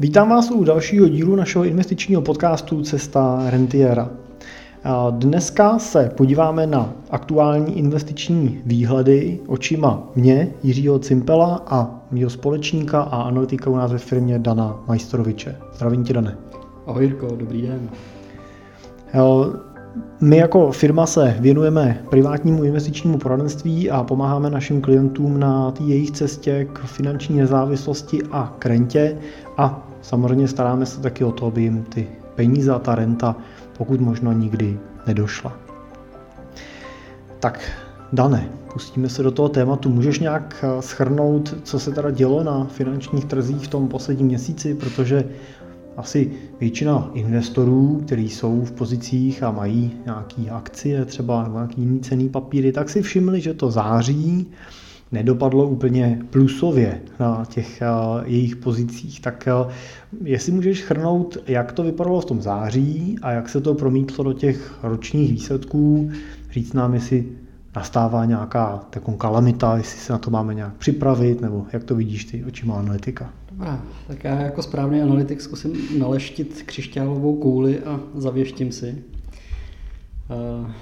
Vítám vás u dalšího dílu našeho investičního podcastu Cesta rentiera. Dneska se podíváme na aktuální investiční výhledy očima mě, Jiřího Cimpela a mého společníka a analytika u nás ve firmě Dana Majstoroviče. Zdravím tě, Dane. Ahoj Jirko, dobrý den. My jako firma se věnujeme privátnímu investičnímu poradenství a pomáháme našim klientům na jejich cestě k finanční nezávislosti a k rentě a samozřejmě staráme se taky o to, aby jim ty peníze a ta renta pokud možno nikdy nedošla. Tak, Dane, pustíme se do toho tématu. Můžeš nějak eh, schrnout, co se teda dělo na finančních trzích v tom posledním měsíci, protože asi většina investorů, kteří jsou v pozicích a mají nějaké akcie třeba nebo nějaký jiný cený papíry, tak si všimli, že to září nedopadlo úplně plusově na těch eh, jejich pozicích. Tak eh, jestli můžeš chrnout, jak to vypadalo v tom září a jak se to promítlo do těch ročních výsledků, říct nám, jestli nastává nějaká taková kalamita, jestli se na to máme nějak připravit, nebo jak to vidíš ty očima analytika? Dobrá, tak já jako správný analytik zkusím naleštit křišťálovou kouli a zavěštím si. Eh,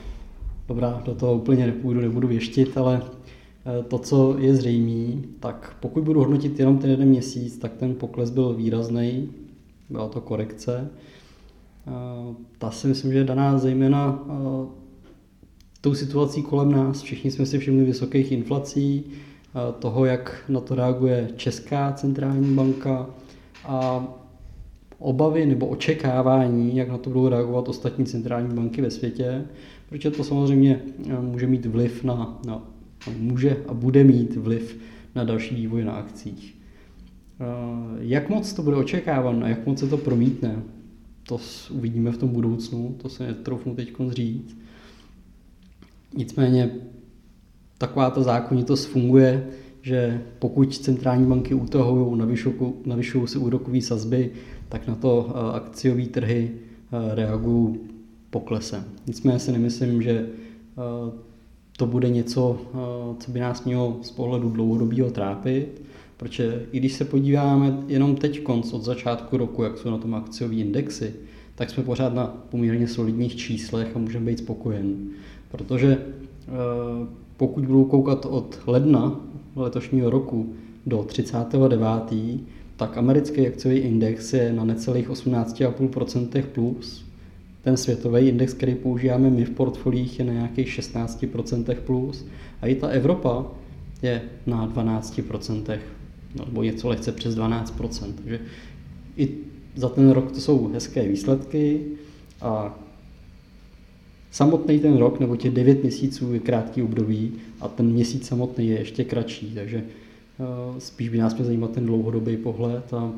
dobrá, do toho úplně nepůjdu, nebudu věštit, ale eh, to, co je zřejmé, tak pokud budu hodnotit jenom ten jeden měsíc, tak ten pokles byl výrazný, byla to korekce. Eh, ta si myslím, že je daná zejména tou situací kolem nás. Všichni jsme si všimli vysokých inflací, toho, jak na to reaguje Česká centrální banka a obavy nebo očekávání, jak na to budou reagovat ostatní centrální banky ve světě, protože to samozřejmě e, může mít vliv na, na může a bude mít vliv na další vývoj na akcích. E, jak moc to bude očekáváno, jak moc se to promítne, to uvidíme v tom budoucnu, to se netroufnu teď říct. Nicméně taková ta zákonitost funguje, že pokud centrální banky utahují, navyšují se úrokové sazby, tak na to eh, akciové trhy eh, reagují poklesem. Nicméně si nemyslím, že eh, to bude něco, co by nás mělo z pohledu dlouhodobého trápit, protože i když se podíváme jenom teď konc od začátku roku, jak jsou na tom akciové indexy, tak jsme pořád na poměrně solidních číslech a můžeme být spokojen. Protože pokud budou koukat od ledna letošního roku do 39., tak americký akciový index je na necelých 18,5% plus. Ten světový index, který používáme my v portfolích, je na nějakých 16% plus. A i ta Evropa je na 12%, nebo něco lehce přes 12%. Takže i za ten rok to jsou hezké výsledky a samotný ten rok nebo těch 9 měsíců je krátký období a ten měsíc samotný je ještě kratší, takže eh, spíš by nás měl zajímat ten dlouhodobý pohled a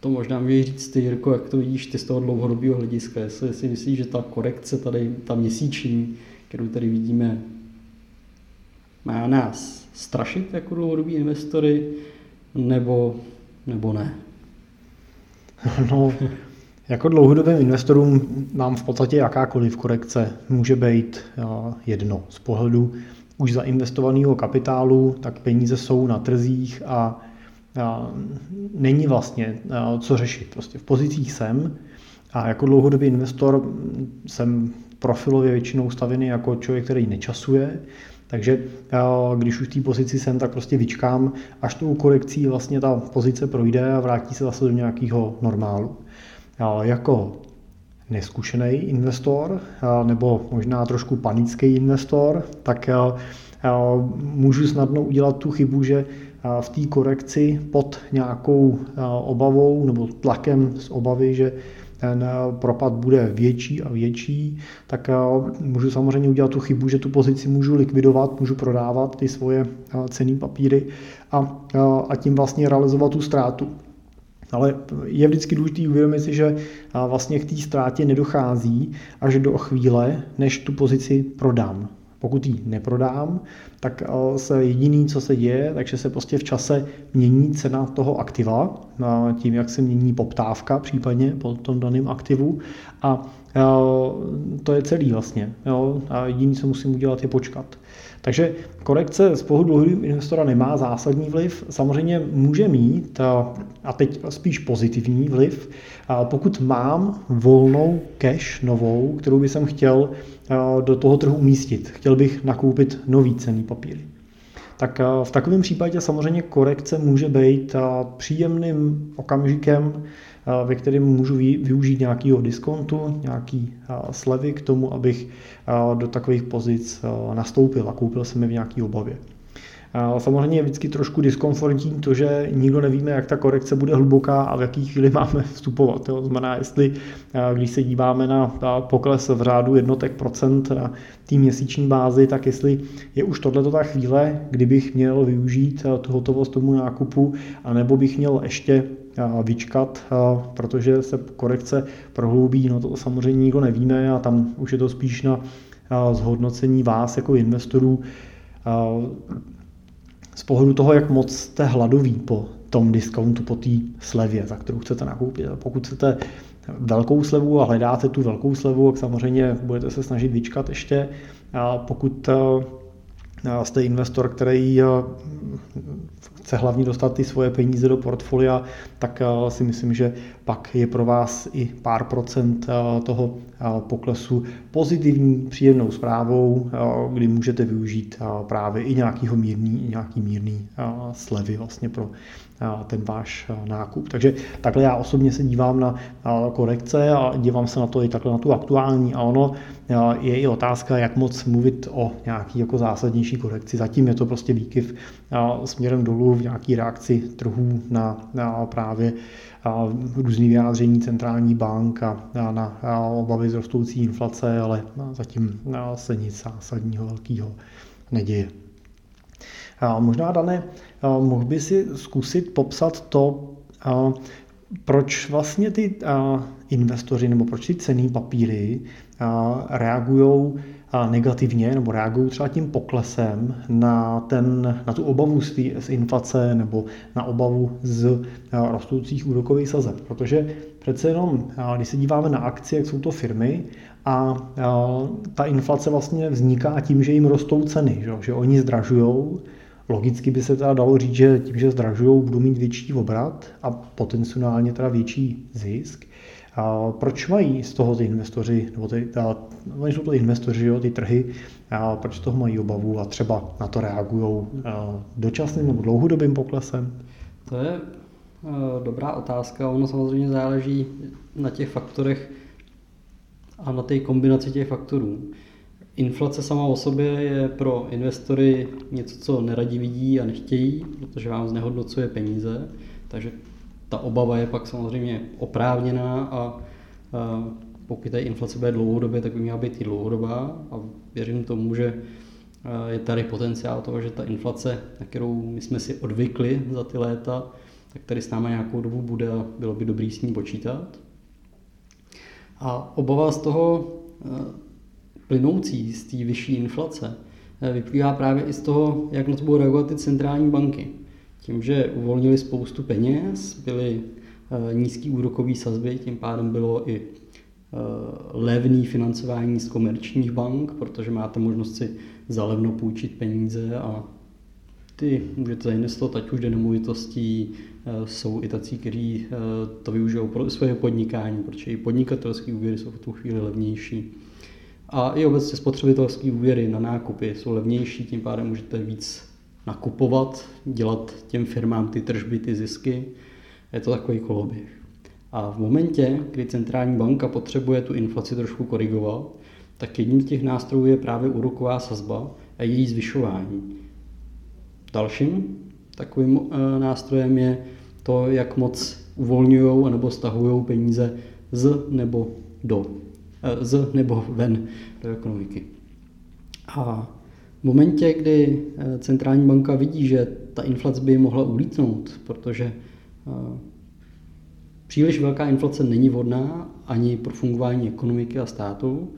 to možná může říct ty, Jirko, jak to vidíš ty z toho dlouhodobého hlediska, jestli si myslíš, že ta korekce tady, ta měsíční, kterou tady vidíme, má nás strašit jako dlouhodobí investory, nebo, nebo ne? No, jako dlouhodobým investorům nám v podstatě jakákoliv korekce může být jedno. Z pohledu už zainvestovaného kapitálu, tak peníze jsou na trzích a, není vlastně co řešit. Prostě v pozicích jsem a jako dlouhodobý investor jsem profilově většinou stavěný jako člověk, který nečasuje, takže když už v té pozici jsem, tak prostě vyčkám, až tou korekcí vlastně ta pozice projde a vrátí se zase do nějakého normálu jako neskušený investor nebo možná trošku panický investor, tak můžu snadno udělat tu chybu, že v té korekci pod nějakou obavou nebo tlakem z obavy, že ten propad bude větší a větší, tak můžu samozřejmě udělat tu chybu, že tu pozici můžu likvidovat, můžu prodávat ty svoje cené papíry a, a tím vlastně realizovat tu ztrátu. Ale je vždycky důležité uvědomit si, že vlastně k té ztrátě nedochází až do chvíle, než tu pozici prodám. Pokud ji neprodám, tak se jediný, co se děje, takže se prostě v čase mění cena toho aktiva, tím, jak se mění poptávka případně po tom daném aktivu a to je celý vlastně. Jo? A jediný, co musím udělat, je počkat. Takže korekce z pohledu dlouhodobého investora nemá zásadní vliv, samozřejmě může mít, a teď spíš pozitivní vliv, pokud mám volnou cash novou, kterou bych chtěl do toho trhu umístit. Chtěl bych nakoupit nový cený papíry. Tak v takovém případě samozřejmě korekce může být příjemným okamžikem, ve kterém můžu využít nějakého diskontu, nějaký slevy k tomu, abych do takových pozic nastoupil a koupil jsem je v nějaké obavě. Samozřejmě je vždycky trošku diskomfortní to, že nikdo nevíme, jak ta korekce bude hluboká a v jaký chvíli máme vstupovat. To znamená, jestli když se díváme na pokles v řádu jednotek procent na té měsíční bázi, tak jestli je už tohle ta chvíle, kdybych měl využít tu hotovost tomu nákupu, anebo bych měl ještě vyčkat, protože se korekce prohloubí, no to samozřejmě nikdo nevíme a tam už je to spíš na zhodnocení vás jako investorů z pohledu toho, jak moc jste hladoví po tom diskontu, po té slevě, za kterou chcete nakoupit. Pokud chcete velkou slevu a hledáte tu velkou slevu, tak samozřejmě budete se snažit vyčkat ještě. A pokud jste investor, který chce hlavně dostat ty svoje peníze do portfolia, tak eh, si myslím, že pak je pro vás i pár procent eh, toho eh, poklesu pozitivní, příjemnou zprávou, kdy můžete využít právě i nějakýho mírný, nějaký mírný slevy vlastně pro ten váš nákup. Takže takhle já osobně se dívám na korekce a dívám se na to i takhle na tu aktuální a ono je i otázka, jak moc mluvit o nějaký jako zásadnější korekci. Zatím je to prostě výkyv směrem dolů v nějaký reakci trhů na, na právě různý vyjádření centrální bank a na obavy z rostoucí inflace, ale zatím se nic zásadního velkého neděje. Možná, Dané, mohl by si zkusit popsat to, proč vlastně ty investoři nebo proč ty cený papíry reagují negativně nebo reagují třeba tím poklesem na, ten, na tu obavu z, tý, z inflace nebo na obavu z rostoucích úrokových sazeb. Protože přece jenom, když se díváme na akcie, jak jsou to firmy, a ta inflace vlastně vzniká tím, že jim rostou ceny, že, že oni zdražují, Logicky by se teda dalo říct, že tím, že zdražují, budou mít větší obrat a potenciálně teda větší zisk. A proč mají z toho ty investoři, nebo ty, ta, oni jsou to investoři, jo, ty trhy, a proč z toho mají obavu a třeba na to reagují dočasným nebo dlouhodobým poklesem? To je dobrá otázka. Ono samozřejmě záleží na těch faktorech a na té kombinaci těch faktorů. Inflace sama o sobě je pro investory něco, co neradi vidí a nechtějí, protože vám znehodnocuje peníze, takže ta obava je pak samozřejmě oprávněná a, pokud ta inflace bude dlouhodobě, tak by měla být i dlouhodobá a věřím tomu, že je tady potenciál toho, že ta inflace, na kterou my jsme si odvykli za ty léta, tak tady s námi nějakou dobu bude a bylo by dobrý s ní počítat. A obava z toho plynoucí z té vyšší inflace vyplývá právě i z toho, jak na to budou reagovat ty centrální banky. Tím, že uvolnili spoustu peněz, byly eh, nízký úrokový sazby, tím pádem bylo i eh, levný financování z komerčních bank, protože máte možnost si zalevno půjčit peníze a ty můžete zainvestovat ať už do nemovitostí, eh, jsou i tací, kteří to využijou pro svoje podnikání, protože i podnikatelské úvěry jsou v tu chvíli levnější. A i obecně spotřebitelské úvěry na nákupy jsou levnější, tím pádem můžete víc nakupovat, dělat těm firmám ty tržby, ty zisky. Je to takový koloběh. A v momentě, kdy centrální banka potřebuje tu inflaci trošku korigovat, tak jedním z těch nástrojů je právě úroková sazba a její zvyšování. Dalším takovým eh, nástrojem je to, jak moc uvolňují nebo stahují peníze z nebo do z nebo ven do ekonomiky. A v momentě, kdy eh, centrální banka vidí, že ta inflace by mohla ulítnout, protože eh, příliš velká inflace není vhodná ani pro fungování ekonomiky a státu,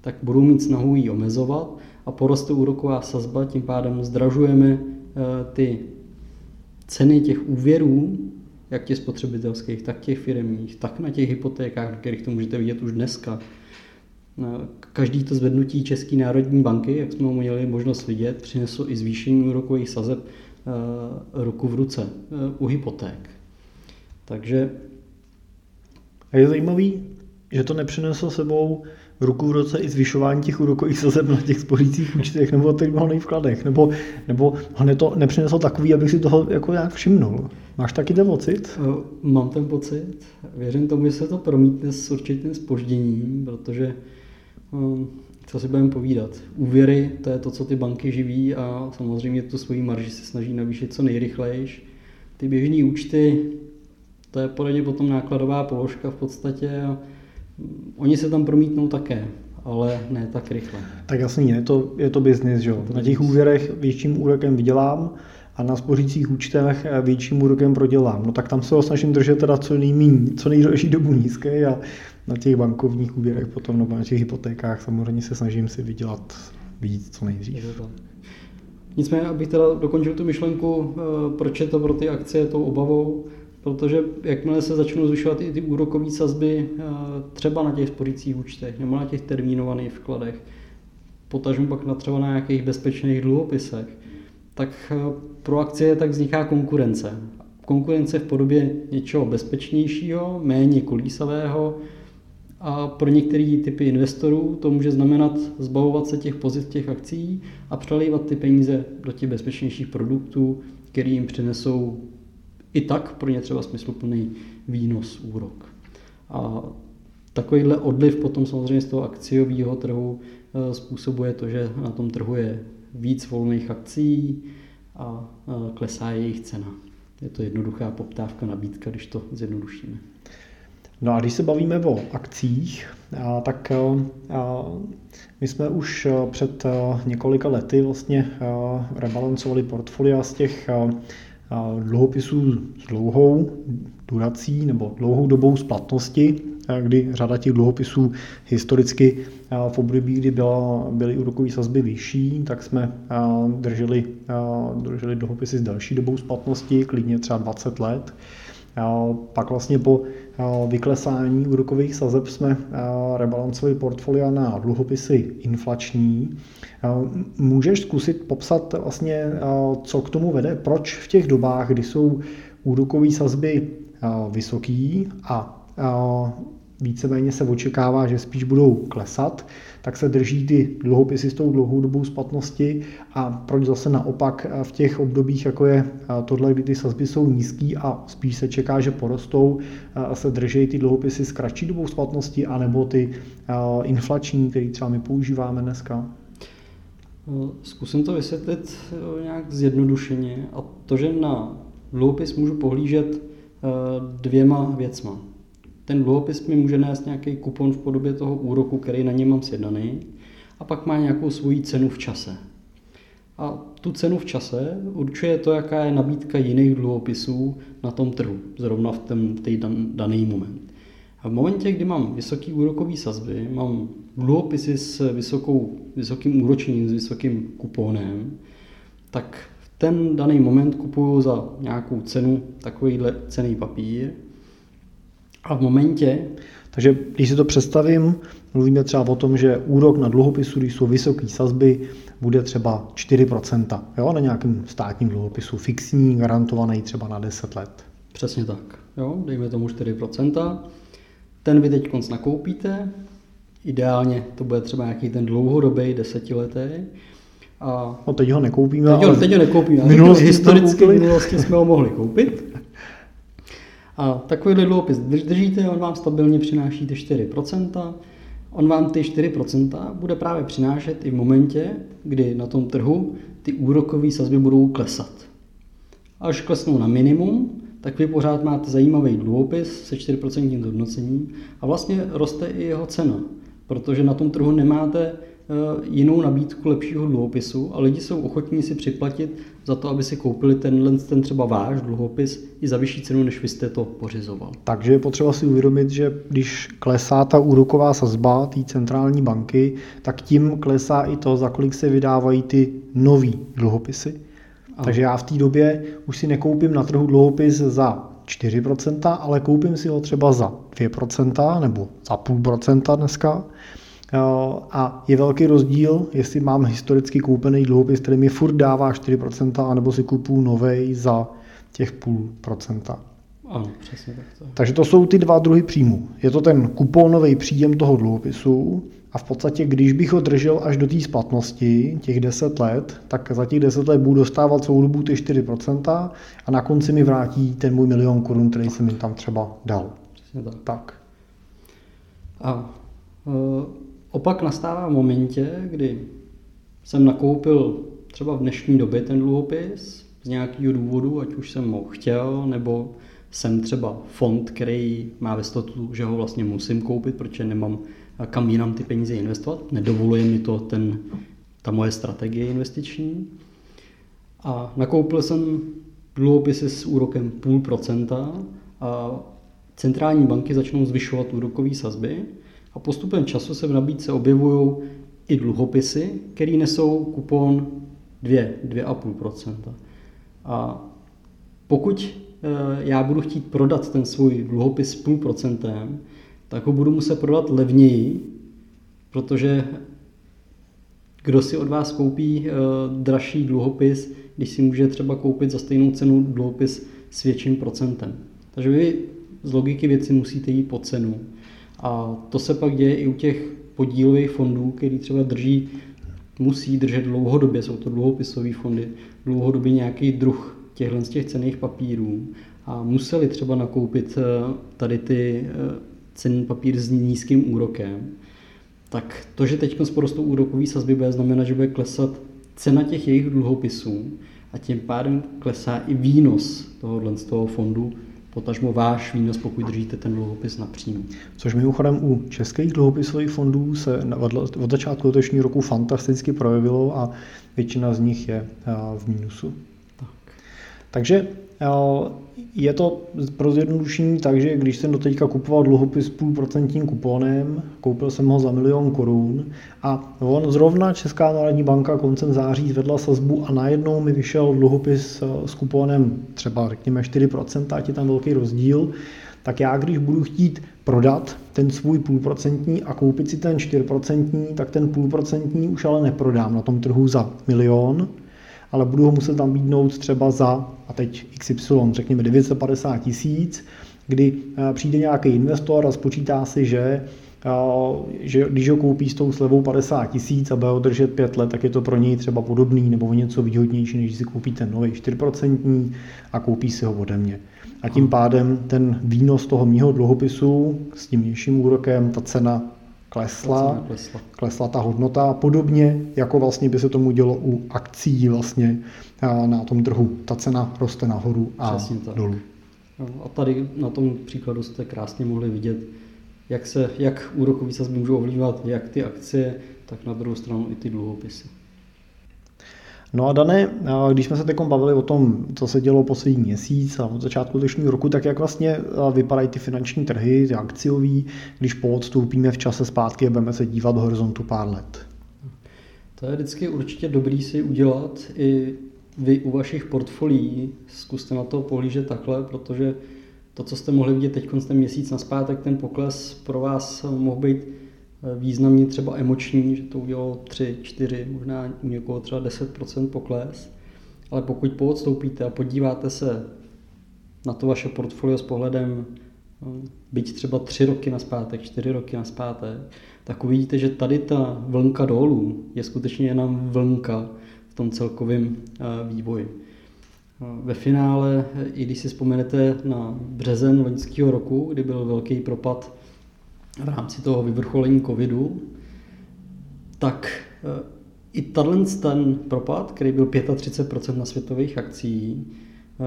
tak budou mít snahu ji omezovat a poroste úroková sazba, tím pádem zdražujeme ty ceny těch úvěrů, jak těch spotřebitelských, tak těch firmních, tak na těch hypotékách, kterých to můžete vidět už dneska, Každý to zvednutí České národní banky, jak jsme ho měli možnost vidět, přineslo i zvýšení úrokových sazeb ruku v ruce u hypoték. Takže... A je zajímavý, že to nepřineslo sebou ruku v roce i zvyšování těch úrokových sazeb na těch spořících účtech nebo terminálních vkladech, nebo, nebo ho to nepřineslo takový, abych si toho jako nějak všimnul. Máš taky ten pocit? Eh, mám ten pocit. Věřím tomu, že se to promítne s určitým spožděním, protože eh, co si budeme povídat. Úvěry, to je to, co ty banky živí a samozřejmě tu svoji marži se snaží navýšit co nejrychlejš. Ty běžné účty, to je podle potom nákladová položka v podstatě a Oni se tam promítnou také, ale ne tak rychle. Tak jasně, je to, je to biznis, že jo. Na těch úvěrech větším úrokem vydělám a na spořících účtech větším úrokem prodělám. No tak tam se ho snažím držet teda co nejméně, co nejdelší dobu nízké a na těch bankovních úvěrech potom nebo na těch hypotékách samozřejmě se snažím si vydělat víc co nejdřív. Nicméně, abych teda dokončil tu myšlenku, eh, proč je to pro ty akcie tou obavou, protože jakmile se začnou zvyšovat i ty úrokové sazby eh, třeba na těch spořících účtech nebo na těch termínovaných vkladech, potažmu pak na třeba na nějakých bezpečných dluhopisech, tak eh, pro akcie tak vzniká konkurence. Konkurence v podobě něčeho bezpečnějšího, méně kolísavého a pro některé typy investorů to může znamenat zbavovat se těch pozic těch akcí a přelívat ty peníze do těch bezpečnějších produktů, které jim přinesou i tak pro ně třeba smysluplný výnos, úrok. A takovýhle odliv potom samozřejmě z toho akciového trhu eh, způsobuje to, že na tom trhu je víc volných akcí a klesá jejich cena. Je to jednoduchá poptávka, nabídka, když to zjednodušíme. No a když se bavíme o akcích, tak my jsme už před několika lety vlastně rebalancovali portfolia z těch dluhopisů s dlouhou durací nebo dlouhou dobou splatnosti, kdy řada těch dluhopisů historicky v období, kdy byla, byly úrokové sazby vyšší, tak jsme drželi, drželi dluhopisy s další dobou splatnosti, klidně třeba 20 let. Pak vlastně po vyklesání úrokových sazeb jsme rebalancovali portfolia na dluhopisy inflační. Můžeš zkusit popsat vlastně, co k tomu vede, proč v těch dobách, kdy jsou úrokové sazby vysoký a víceméně se očekává, že spíš budou klesat, tak se drží ty dluhopisy s tou dlouhou dobou splatnosti a proč zase naopak v těch obdobích, jako je tohle, kdy ty sazby jsou nízký a spíš se čeká, že porostou, a se drží ty dluhopisy s kratší dobou splatnosti, anebo ty inflační, které třeba my používáme dneska? Zkusím to vysvětlit nějak zjednodušeně a to, že na dluhopis můžu pohlížet dvěma věcma. Ten dluhopis mi může nést nějaký kupon v podobě toho úroku, který na něm mám sjednaný, a pak má nějakou svoji cenu v čase. A tu cenu v čase určuje to, jaká je nabídka jiných dluhopisů na tom trhu, zrovna v ten daný moment. A v momentě, kdy mám vysoký úrokový sazby, mám dluhopisy s vysokou, vysokým úročením, s vysokým kuponem, tak v ten daný moment kupuju za nějakou cenu takovýhle cený papír a v momentě... Takže když si to představím, mluvíme třeba o tom, že úrok na dluhopisu, když jsou vysoké sazby, bude třeba 4%, jo, na nějakém státním dluhopisu, fixní, garantovaný třeba na 10 let. Přesně tak, jo, dejme tomu 4%. Ten vy teď konc nakoupíte, ideálně to bude třeba nějaký ten dlouhodobý, desetiletý. A no teď ho nekoupíme. Teď ho, teď ho nekoupíme. Minulosti historicky v minulosti jsme ho mohli koupit. A takovýhle dluhopis držíte, on vám stabilně přináší ty 4%, on vám ty 4% bude právě přinášet i v momentě, kdy na tom trhu ty úrokové sazby budou klesat. Až klesnou na minimum, tak vy pořád máte zajímavý dluhopis se 4% hodnocením a vlastně roste i jeho cena, protože na tom trhu nemáte Eh, jinou nabídku lepšího dluhopisu a lidi jsou ochotní si připlatit za to, aby si koupili tenhle ten třeba váš dluhopis i za vyšší cenu, než vy jste to pořizoval. Takže je potřeba si uvědomit, že když klesá ta úroková sazba té centrální banky, tak tím klesá i to, za kolik se vydávají ty nový dluhopisy. Ano. Takže já v té době už si nekoupím na trhu dluhopis za 4%, ale koupím si ho třeba za 2% nebo za půl procenta dneska a je velký rozdíl, jestli mám historicky koupený dluhopis, který mi furt dává 4%, anebo si kupuju novej za těch půl procenta. Ano, přesně tak. To. Takže to jsou ty dva druhy příjmu. Je to ten kuponový příjem toho dluhopisu a v podstatě, když bych ho držel až do té splatnosti, těch 10 let, tak za těch 10 let budu dostávat celou dobu ty 4% a na konci mi vrátí ten můj milion korun, který jsem jim tam třeba dal. Přesně tak. tak. A e, opak nastává v momentě, kdy jsem nakoupil třeba v dnešní době ten dluhopis z nějakého důvodu, ať už jsem ho chtěl, nebo jsem třeba fond, který má statutu, že ho vlastně musím koupit, protože nemám kam jinam ty peníze investovat. Nedovoluje mi to ten, ta moje strategie investiční. A nakoupil jsem dluhopisy s úrokem půl procenta a centrální banky začnou zvyšovat úrokové sazby a postupem času se v nabídce objevují i dluhopisy, které nesou kupon 2, 2,5%. A pokud eh, já budu chtít prodat ten svůj dluhopis s půl procentem, tak ho budu muset prodat levněji, protože kdo si od vás koupí uh, dražší dluhopis, když si může třeba koupit za stejnou cenu dluhopis s větším procentem. Takže vy z logiky věci musíte jít po cenu. A to se pak děje i u těch podílových fondů, který třeba drží, musí držet dlouhodobě, jsou to dluhopisové fondy, dlouhodobě nějaký druh těchto z těch cených papírů. A museli třeba nakoupit eh, tady ty eh, cenný papír s nízkým úrokem, tak to, že teď porostou úrokový sazby, bude znamenat, že bude klesat cena těch jejich dluhopisů a tím pádem klesá i výnos tohohle z toho fondu, potažmo váš výnos, pokud držíte ten dluhopis na příjmu. Což mimochodem u českých dluhopisových fondů se od začátku letošního roku fantasticky projevilo a většina z nich je v mínusu. Tak. Takže je to pro zjednodušení tak, že když jsem doteďka kupoval dluhopis půlprocentním kuponem, koupil jsem ho za milion korun a on zrovna Česká národní banka koncem září zvedla sazbu a najednou mi vyšel dluhopis eh, s kuponem třeba řekněme 4%, ať je tam velký rozdíl, tak já když budu chtít prodat ten svůj půlprocentní a koupit si ten 4%, tak ten půlprocentní už ale neprodám na tom trhu za milion, ale budu ho muset nabídnout třeba za, a teď XY, řekněme 950 tisíc, kdy eh, přijde nějaký investor a spočítá si, že eh, že když ho koupí s tou slevou 50 tisíc a bude ho držet 5 let, tak je to pro něj třeba podobný nebo něco výhodnější, než si koupí ten nový 4% a koupí si ho ode mě. A tím pádem ten výnos toho mýho dluhopisu s tím nižším úrokem, ta cena klesla, klesla, klesla ta hodnota, podobně jako vlastně by se tomu dělo u akcí vlastně na tom trhu. Ta cena roste nahoru a dolů. No, a tady na tom příkladu jste krásně mohli vidět, jak, se, jak úrokový sazby můžou ovlivňovat jak ty akcie, tak na druhou stranu i ty dluhopisy. No a Dané, když jsme se teď bavili o tom, co se dělo poslední měsíc a od začátku letošního roku, tak jak vlastně vypadají ty finanční trhy, ty akciový, když poodstoupíme v čase zpátky a budeme se dívat do horizontu pár let? To je vždycky určitě dobrý si udělat i vy u vašich portfolií. Zkuste na to pohlížet takhle, protože to, co jste mohli vidět teď ten měsíc na zpátek, ten pokles pro vás mohl být významně třeba emoční, že to udělalo 3, 4, možná u někoho třeba 10% pokles. Ale pokud poodstoupíte a podíváte se na to vaše portfolio s pohledem no, byť třeba 3 roky na zpátek, 4 roky na zpátek, tak uvidíte, že tady ta vlnka dolů je skutečně jenom vlnka v tom celkovém eh, vývoji. Ve finále, i když si vzpomenete na březen loňského roku, kdy byl velký propad v rámci toho vyvrcholení covidu, tak eh, i tenhle ten propad, který byl 35% na světových akcí, eh,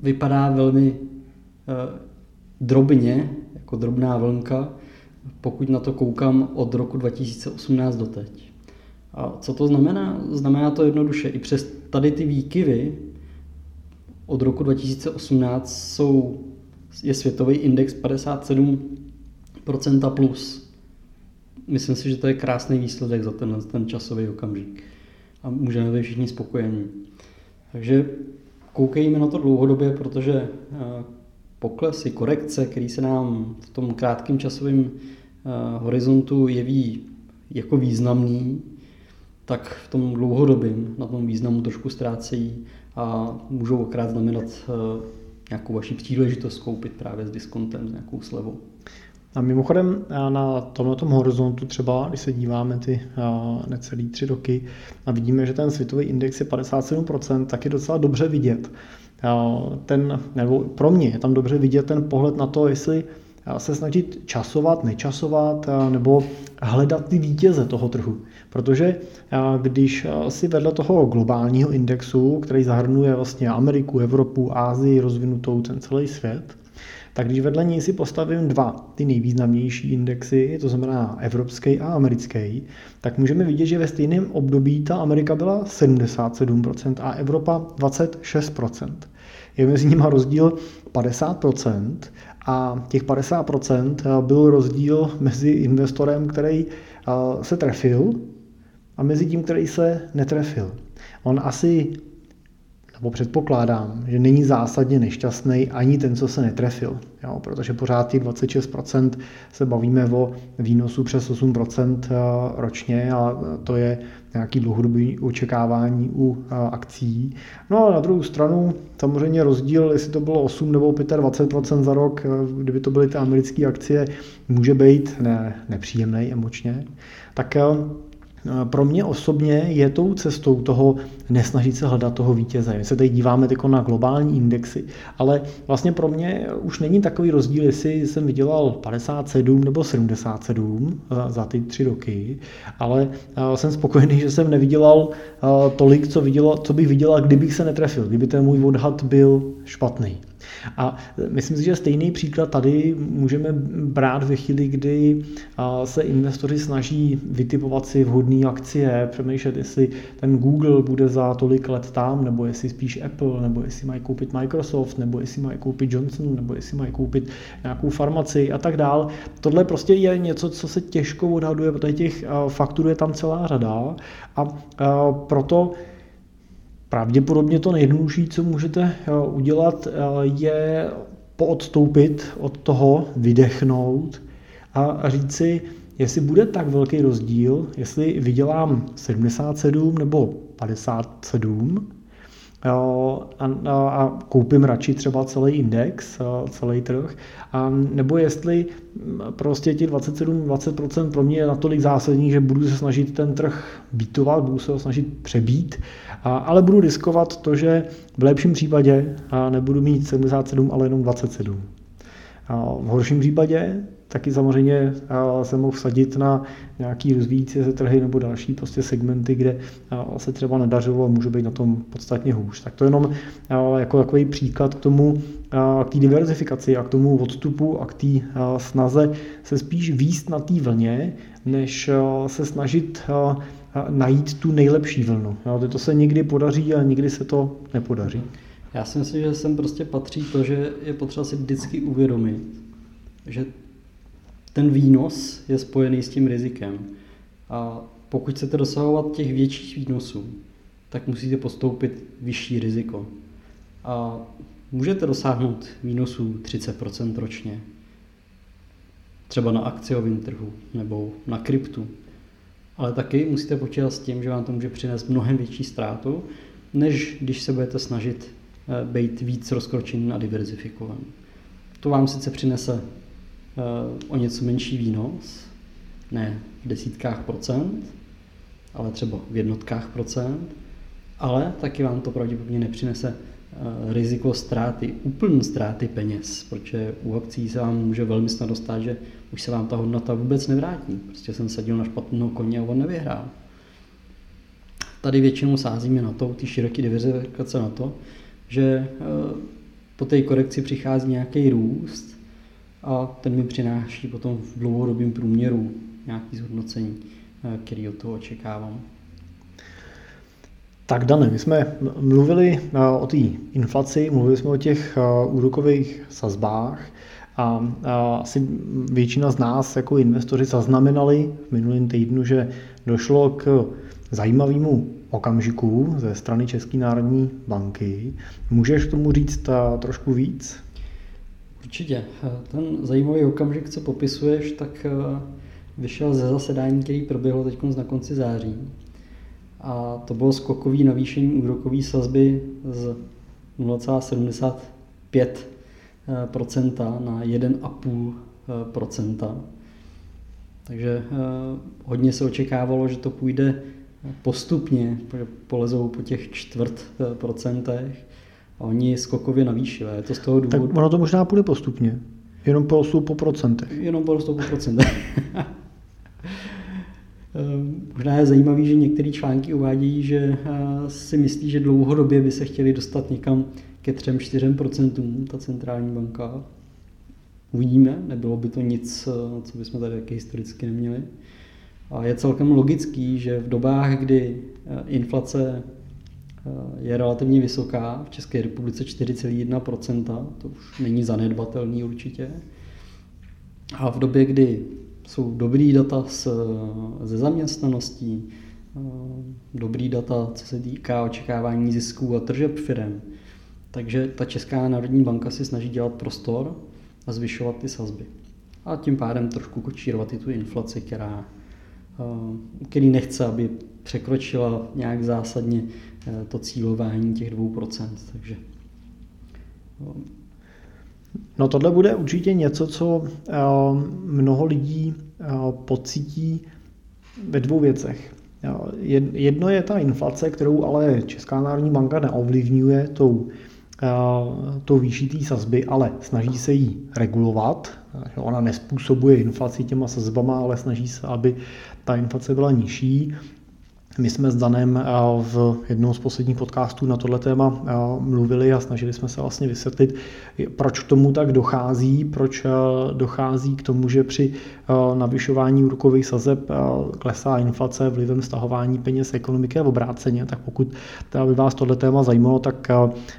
vypadá velmi eh, drobně, jako drobná vlnka, pokud na to koukám od roku 2018 do teď. A co to znamená? Znamená to jednoduše, i přes tady ty výkyvy od roku 2018 jsou, je světový index 57 procenta plus. Myslím si, že to je krásný výsledek za ten, ten časový okamžik. A můžeme být všichni spokojení. Takže koukejme na to dlouhodobě, protože eh, poklesy, korekce, které se nám v tom krátkém časovém horizontu jeví jako významný, tak v tom dlouhodobém na tom významu trošku ztrácejí a můžou okrát znamenat nějakou vaši příležitost koupit právě s diskontem, s nějakou slevou. A mimochodem na tomto horizontu třeba, když se díváme ty necelý tři roky a vidíme, že ten světový index je 57%, tak je docela dobře vidět. Ten, nebo pro mě je tam dobře vidět ten pohled na to, jestli se snažit časovat, nečasovat, nebo hledat ty vítěze toho trhu. Protože když si vedle toho globálního indexu, který zahrnuje vlastně Ameriku, Evropu, Ázii, rozvinutou ten celý svět, tak když vedle něj si postavím dva, ty nejvýznamnější indexy, to znamená evropský a americký, tak můžeme vidět, že ve stejném období ta Amerika byla 77% a Evropa 26%. Je mezi nimi rozdíl 50% a těch 50% byl rozdíl mezi investorem, který se trefil a mezi tím, který se netrefil. On asi nebo předpokládám, že není zásadně nešťastný ani ten, co se netrefil, jo, protože pořád těch 26% se bavíme o výnosu přes 8% eh, ročně a to je nějaký dlouhodobý očekávání u eh, akcí. No a na druhou stranu samozřejmě rozdíl, jestli to bylo 8 nebo 25% za rok, eh, kdyby to byly ty americké akcie, může být ne, nepříjemný emočně. Tak pro mě osobně je tou cestou toho nesnažit se hledat toho vítěze. My se tady díváme teď na globální indexy, ale vlastně pro mě už není takový rozdíl, jestli jsem vydělal 57 nebo 77 za ty tři roky, ale jsem spokojený, že jsem nevydělal tolik, co, viděla, co bych viděla, kdybych se netrefil, kdyby ten můj odhad byl špatný. A myslím si, že stejný příklad tady můžeme brát ve chvíli, kdy se investoři snaží vytipovat si vhodné akcie, přemýšlet, jestli ten Google bude za tolik let tam, nebo jestli spíš Apple, nebo jestli mají koupit Microsoft, nebo jestli mají koupit Johnson, nebo jestli mají koupit nějakou farmaci a tak dál. Tohle prostě je něco, co se těžko odhaduje, protože těch fakturů je tam celá řada a proto Pravděpodobně to nejjednodušší, co můžete eh, udělat, eh, je poodstoupit od toho, vydechnout a říct si, jestli bude tak velký rozdíl, jestli vydělám 77 nebo 57, a, a, a koupím radši třeba celý index, celý trh, a nebo jestli prostě těch 27-20% pro mě je natolik zásadní, že budu se snažit ten trh býtovat, budu se ho snažit přebít, a, ale budu riskovat to, že v lepším případě nebudu mít 77, ale jenom 27. A v horším případě taky samozřejmě se mohl vsadit na nějaký rozvíjící se trhy nebo další prostě segmenty, kde se třeba nedařilo a může být na tom podstatně hůř. Tak to jenom jako takový příklad k tomu, k té diverzifikaci a k tomu odstupu a k té snaze se spíš výst na té vlně, než se snažit najít tu nejlepší vlnu. To se někdy podaří a někdy se to nepodaří. Já si myslím, že sem prostě patří to, že je potřeba si vždycky uvědomit, že ten výnos je spojený s tím rizikem. A pokud chcete dosahovat těch větších výnosů, tak musíte postoupit vyšší riziko. A můžete dosáhnout výnosů 30% ročně, třeba na akciovém trhu nebo na kryptu. Ale taky musíte počítat s tím, že vám to může přinést mnohem větší ztrátu, než když se budete snažit eh, být víc rozkročený a diverzifikovaný. To vám sice přinese o něco menší výnos, ne v desítkách procent, ale třeba v jednotkách procent, ale taky vám to pravděpodobně nepřinese eh, riziko ztráty, úplné ztráty peněz, protože u akcí se vám může velmi snadno stát, že už se vám ta hodnota vůbec nevrátí. Prostě jsem sadil na špatného koně a on nevyhrál. Tady většinou sázíme na to, ty široké diverzifikace na to, že eh, po té korekci přichází nějaký růst a ten mi přináší potom v dlouhodobém průměru nějaký zhodnocení, eh, který od toho očekávám. Tak Dane, my jsme mluvili eh, o té inflaci, mluvili jsme o těch eh, úrokových sazbách a asi většina z nás jako investoři zaznamenali v minulém týdnu, že došlo k zajímavému okamžiku ze strany České národní banky. Můžeš tomu říct trošku víc? Určitě. Ten zajímavý okamžik, co popisuješ, tak eh, vyšel ze zasedání, který proběhlo teď na konci září. A to bylo skokový navýšení úrokové sazby z 0,75% na 1,5% Takže eh, hodně se očekávalo, že to půjde postupně, polezou po těch čtvrt eh, procentech a oni skokově navýšili. Je to z toho důvodu... Tak ono to možná půjde postupně. Jenom porostou po procentech. Jenom porostou po procentech. Ehm, možná je zajímavý, že některé články uvádějí, že eh, si myslí, že dlouhodobě by se chtěli dostat někam ke 3-4% ta centrální banka. Uvidíme, nebylo by to nic, eh, co bychom tady taky historicky neměli. A je celkem logický, že v dobách, kdy eh, inflace je relativně vysoká, v České republice 4,1%, to už není zanedbatelný určitě. A v době, kdy jsou dobrý data z, ze zaměstnaností, dobrý data, co se týká očekávání zisků a tržeb firm. Takže ta Česká národní banka si snaží dělat prostor a zvyšovat ty sazby. A tím pádem trošku kočírovat i tu inflaci, která, který nechce, aby překročila nějak zásadně to cílování těch 2%. Takže No tohle bude určitě něco, co eh, mnoho lidí eh, pocítí ve dvou věcech. Jedno je ta inflace, kterou ale Česká národní banka neovlivňuje tou, eh, tou výší té sazby, ale snaží se jí regulovat. Ona nespůsobuje inflaci těma sazbama, ale snaží se, aby ta inflace byla nižší. My jsme s Danem eh, v jednom z posledních podcastů na tohle téma eh, mluvili a snažili jsme se vlastně vysvětlit, proč k tomu tak dochází, proč eh, dochází k tomu, že při navyšování úrokových sazeb klesá inflace vlivem stahování peněz ekonomiky a obráceně. Tak pokud by vás tohle téma zajímalo, tak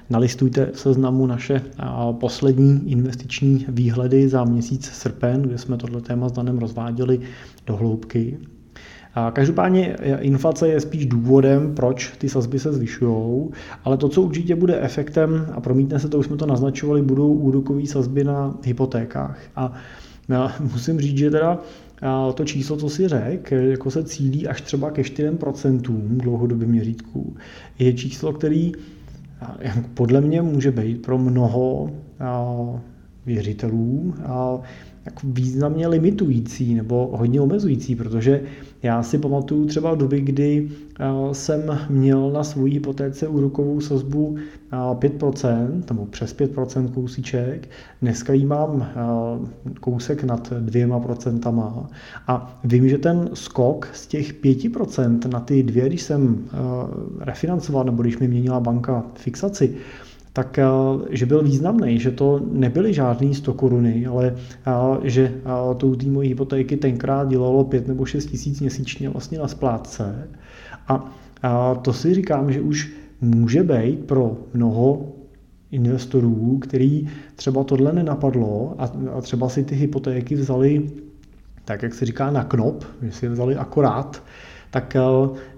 nalistujte v seznamu naše poslední investiční výhledy za měsíc srpen, kde jsme tohle téma s Danem rozváděli do hloubky. Každopádně inflace je spíš důvodem, proč ty sazby se zvyšují, ale to, co určitě bude efektem, a promítne se to, už jsme to naznačovali, budou úrokové sazby na hypotékách. A musím říct, že teda to číslo, co si řekl, jako se cílí až třeba ke 4% dlouhodobě měřítku, je číslo, který podle mě může být pro mnoho věřitelů jako významně limitující nebo hodně omezující, protože já si pamatuju třeba doby, kdy eh, jsem měl na svou hypotéce úrokovou sazbu 5% eh, nebo přes 5% kousíček, dneska ji mám eh, kousek nad dvěma procentama. A vím, že ten skok z těch 5% na ty dvě, když jsem refinancoval nebo když mi měnila banka fixaci, tak eh, že byl významný, že to nebyly žádný 100 koruny, ale eh, že eh, tou té mojí hypotéky tenkrát dělalo 5 nebo 6 tisíc měsíčně vlastně na splátce. A to si říkám, že už může být pro mnoho investorů, který třeba tohle nenapadlo a třeba si ty hypotéky vzali tak, jak se říká, na knop, že si je vzali akorát, tak eh,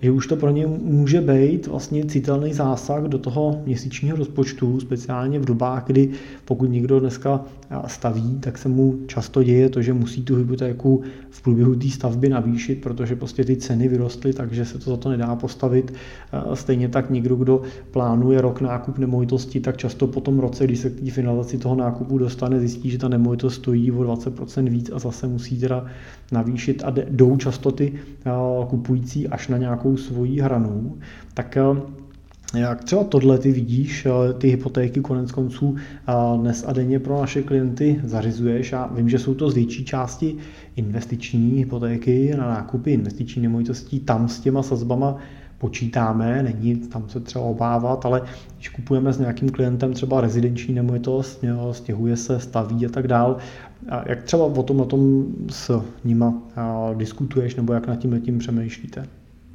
že už to pro ně může být vlastně citelný zásah do toho měsíčního rozpočtu, speciálně v dobách, kdy pokud někdo dneska eh, staví, tak se mu často děje to, že musí tu hypotéku v průběhu té stavby navýšit, protože prostě ty ceny vyrostly, takže se to za to nedá postavit. Eh, stejně tak někdo, kdo plánuje rok nákup nemovitosti, tak často po tom roce, když se k té finalizaci toho nákupu dostane, zjistí, že ta nemovitost stojí o 20% víc a zase musí teda navýšit a jdou často ty kupující až na nějakou svoji hranu, tak jak třeba tohle ty vidíš, ty hypotéky konec konců dnes a denně pro naše klienty zařizuješ? A vím, že jsou to z větší části investiční hypotéky na nákupy investiční nemovitostí, tam s těma sazbama počítáme, není tam se třeba obávat, ale když kupujeme s nějakým klientem třeba rezidenční nemovitost, stěhuje se, staví a tak dál, a jak třeba o tom, o tom s nima diskutuješ nebo jak nad tím tím přemýšlíte?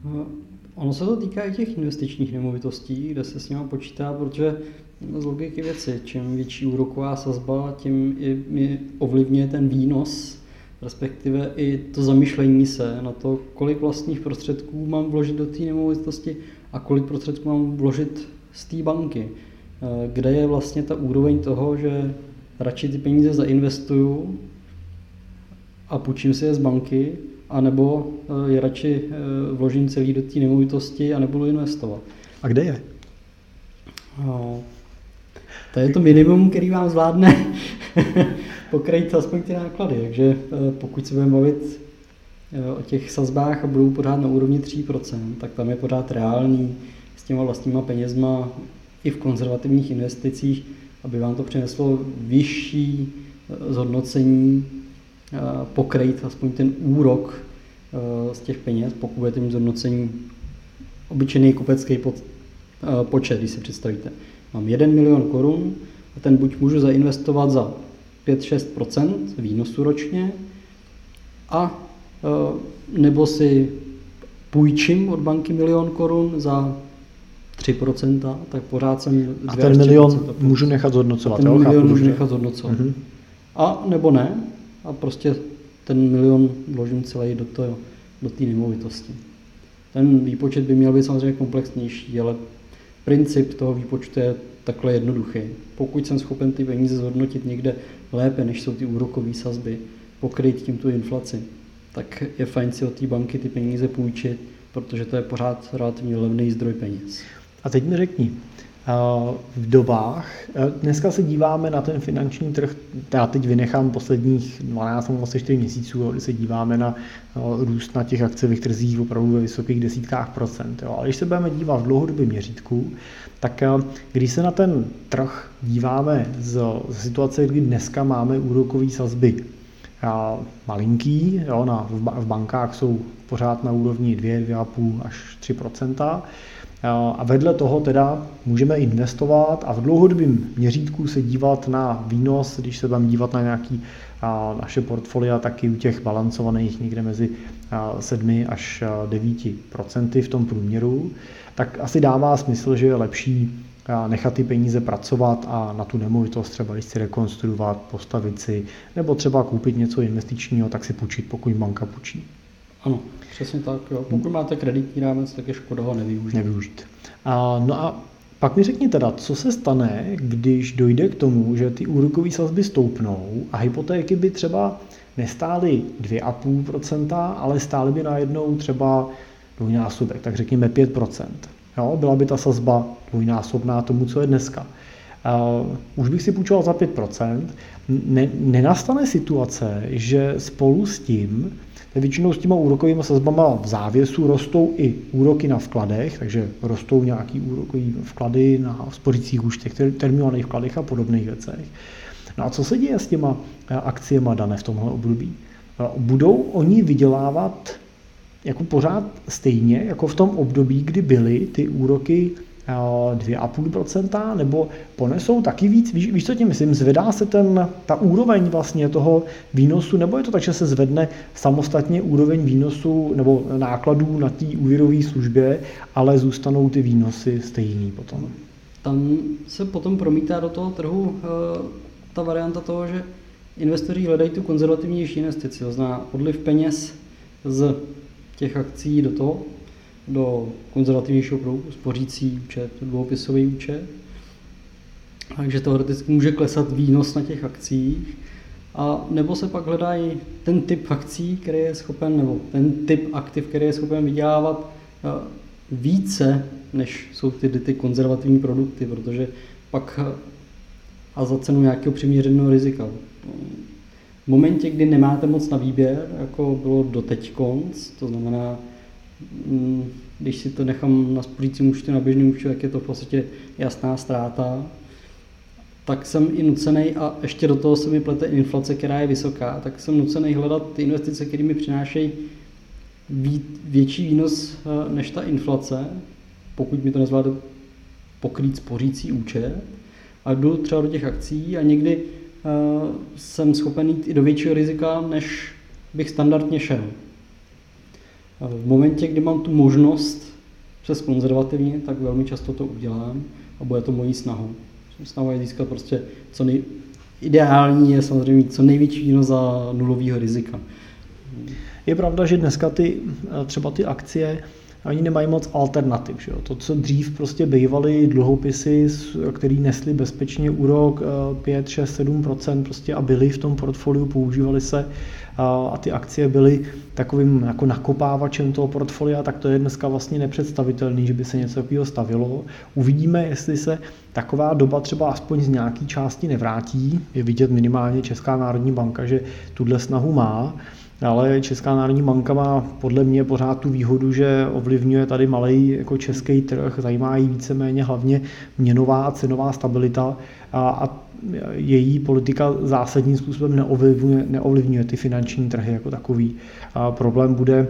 No, ono se to týká i těch investičních nemovitostí, kde se s nimi počítá, protože z logiky věci, čím větší úroková sazba, tím i ovlivňuje ten výnos respektive i to zamýšlení se na to, kolik vlastních prostředků mám vložit do té nemovitosti a kolik prostředků mám vložit z té banky. Eh, kde je vlastně ta úroveň toho, že radši ty peníze zainvestuju a půjčím si je z banky, anebo eh, je radši eh, vložím celý do té nemovitosti a nebudu investovat. A kde je? No, to je to minimum, který vám zvládne pokrýt aspoň ty náklady. Takže eh, pokud se budeme bavit o těch sazbách a budou pořád na úrovni 3%, tak tam je pořád reálný s těma vlastníma penězma i v konzervativních investicích, aby vám to přineslo vyšší zhodnocení pokrýt aspoň ten úrok z těch peněz, pokud budete mít zhodnocení obyčejný kupecký počet, když si představíte. Mám 1 milion korun a ten buď můžu zainvestovat za 5-6% výnosu ročně, a nebo si půjčím od banky milion korun za 3%, tak pořád jsem... A ten milion můžu nechat zhodnocovat, ten milion můžu nechat zhodnocovat. Mm-hmm. A nebo ne, a prostě ten milion vložím celý do té do nemovitosti. Ten výpočet by měl být samozřejmě komplexnější, ale princip toho výpočtu je takhle jednoduchý. Pokud jsem schopen ty peníze zhodnotit někde lépe, než jsou ty úrokové sazby, pokryt tím tu inflaci, tak je fajn si od té banky ty peníze půjčit, protože to je pořád relativně levný zdroj peněz. A teď mi řekni, v dobách. Dneska se díváme na ten finanční trh, já teď vynechám posledních 12 nebo 24 měsíců, kdy se díváme na růst na těch akciových trzích opravdu ve vysokých desítkách procent. Jo. Ale když se budeme dívat v dlouhodobém měřítku, tak když se na ten trh díváme z, z situace, kdy dneska máme úrokové sazby malinký, jo, na, v bankách jsou pořád na úrovni 2, 2,5 až 3% a vedle toho teda můžeme investovat a v dlouhodobém měřítku se dívat na výnos, když se budeme dívat na nějaký naše portfolia, taky u těch balancovaných někde mezi 7 až 9 procenty v tom průměru, tak asi dává smysl, že je lepší nechat ty peníze pracovat a na tu nemovitost třeba, když si rekonstruovat, postavit si, nebo třeba koupit něco investičního, tak si půjčit, pokud banka půjčí. Ano, přesně tak. Jo. Pokud máte kreditní rámec, tak je škoda ho nevyužít. nevyužít. A, no a pak mi řekni teda, co se stane, když dojde k tomu, že ty úrokové sazby stoupnou a hypotéky by třeba nestály 2,5%, ale stály by najednou třeba dvojnásobek, tak řekněme 5%. Jo, byla by ta sazba dvojnásobná tomu, co je dneska. Už bych si půjčoval za 5%. Ne, nenastane situace, že spolu s tím Většinou s těma úrokovými sazbama v závěsu rostou i úroky na vkladech, takže rostou nějaký úrokové vklady na spořících účtech, terminovaných vkladech a podobných věcech. No a co se děje s těma eh, akciemi dané v tomhle období? Eh, budou oni vydělávat jako pořád stejně, jako v tom období, kdy byly ty úroky 2,5%, nebo ponesou taky víc, víš, víš co tím myslím, zvedá se ten, ta úroveň vlastně toho výnosu, nebo je to tak, že se zvedne samostatně úroveň výnosu nebo nákladů na té úvěrové službě, ale zůstanou ty výnosy stejný potom? Tam se potom promítá do toho trhu eh, ta varianta toho, že investoři hledají tu konzervativnější investici, to znamená odliv peněz z těch akcí do toho, do konzervativnějšího proudu, spořící účet, dluhopisový účet. Takže teoreticky může klesat výnos na těch akcích. A nebo se pak hledají ten typ akcí, který je schopen, nebo ten typ aktiv, který je schopen vydělávat eh, více, než jsou ty, ty konzervativní produkty, protože pak eh, a za cenu nějakého přiměřeného rizika. Momentě, kdy nemáte moc na výběr, jako bylo doteď konc, to znamená Mm, když si to nechám na spořícím účtu, na běžném účtu, tak je to v podstatě jasná ztráta. Tak jsem i nucený, a ještě do toho se mi plete inflace, která je vysoká, tak jsem nucený hledat ty investice, které mi přinášejí větší výnos eh, než ta inflace, pokud mi to nezvládne pokrýt spořící účet. A jdu třeba do těch akcí a někdy jsem schopen jít i do většího rizika, než bych standardně šel. V momentě, kdy mám tu možnost přes konzervativně, tak velmi často to udělám a bude to mojí snahou. Snahou je získat prostě co nej... Ideální je samozřejmě co největší výnos za nulového rizika. Je pravda, že dneska ty, třeba ty akcie oni nemají moc alternativ. Že jo? To, co dřív prostě bývaly dluhopisy, který nesly bezpečně úrok 5, 6, 7% prostě a byly v tom portfoliu, používaly se a ty akcie byly takovým jako nakopávačem toho portfolia, tak to je dneska vlastně nepředstavitelný, že by se něco takového stavilo. Uvidíme, jestli se taková doba třeba aspoň z nějaký části nevrátí. Je vidět minimálně Česká národní banka, že tuhle snahu má. Ale Česká národní banka má podle mě pořád tu výhodu, že ovlivňuje tady malý jako český trh, zajímá jí víceméně hlavně měnová cenová stabilita a, a její politika zásadním způsobem neovlivňuje, neovlivňuje ty finanční trhy jako takový. A problém bude,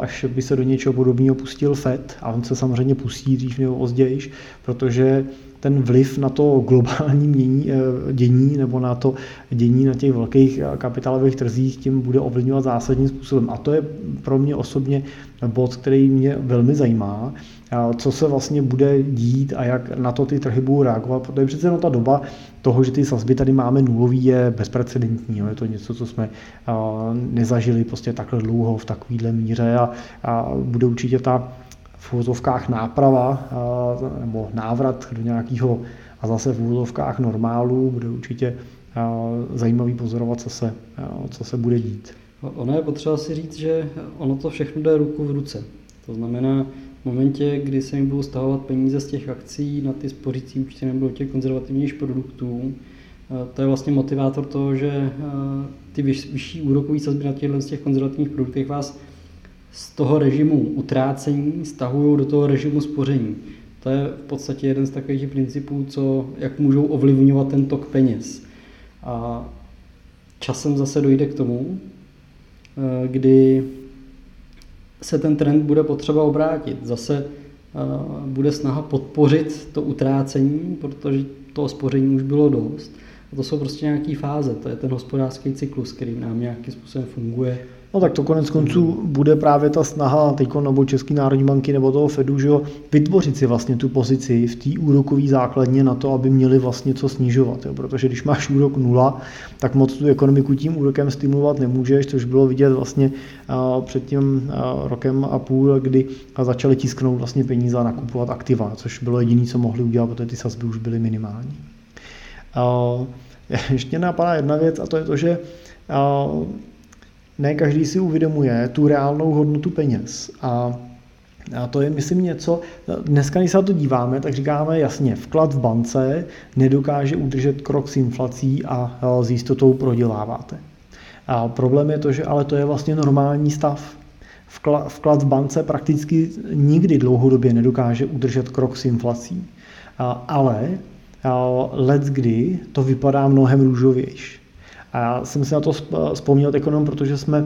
až by se do něčeho podobného pustil FED, a on se samozřejmě pustí dřív nebo později, protože ten vliv na to globální mění, eh, dění nebo na to dění na těch velkých eh, kapitálových trzích tím bude ovlivňovat zásadním způsobem. A to je pro mě osobně bod, který mě velmi zajímá, co se vlastně bude dít a jak na to ty trhy budou reagovat, protože přece no ta doba toho, že ty sazby tady máme nulový, je bezprecedentní. Je to něco, co jsme nezažili prostě takhle dlouho v takovéhle míře a, a bude určitě ta v úvozovkách náprava nebo návrat do nějakého a zase v úvozovkách normálu bude určitě zajímavý pozorovat, co se, co se bude dít. Ono je potřeba si říct, že ono to všechno jde ruku v ruce. To znamená, v momentě, kdy se jim budou stahovat peníze z těch akcí na ty spořící účty nebo těch konzervativnějších produktů, to je vlastně motivátor toho, že ty vyšší úrokové sazby na těchto těch konzervativních produktech vás z toho režimu utrácení stahují do toho režimu spoření. To je v podstatě jeden z takových principů, co, jak můžou ovlivňovat ten tok peněz. A časem zase dojde k tomu, eh, kdy se ten trend bude potřeba obrátit. Zase eh, bude snaha podpořit to utrácení, protože toho spoření už bylo dost. A to jsou prostě nějaké fáze, to je ten hospodářský cyklus, který nám nějakým způsobem funguje No tak to konec konců bude právě ta snaha teď nebo České národní banky nebo toho Fedu, že jo, vytvořit si vlastně tu pozici v té úrokové základně na to, aby měli vlastně co snižovat. Jo. Protože když máš úrok nula, tak moc tu ekonomiku tím úrokem stimulovat nemůžeš, což bylo vidět vlastně před tím rokem a půl, kdy začali tisknout vlastně peníze a nakupovat aktiva, což bylo jediné, co mohli udělat, protože ty sazby už byly minimální. Ještě napadá jedna věc a to je to, že ne každý si uvědomuje tu reálnou hodnotu peněz. A a to je, myslím, něco, dneska, když se na to díváme, tak říkáme jasně, vklad v bance nedokáže udržet krok s inflací a s jistotou proděláváte. A problém je to, že ale to je vlastně normální stav. Vklad v bance prakticky nikdy dlouhodobě nedokáže udržet krok s inflací. Ale let kdy to vypadá mnohem růžovější. A já jsem si na to vzpomněl ekonom, protože jsme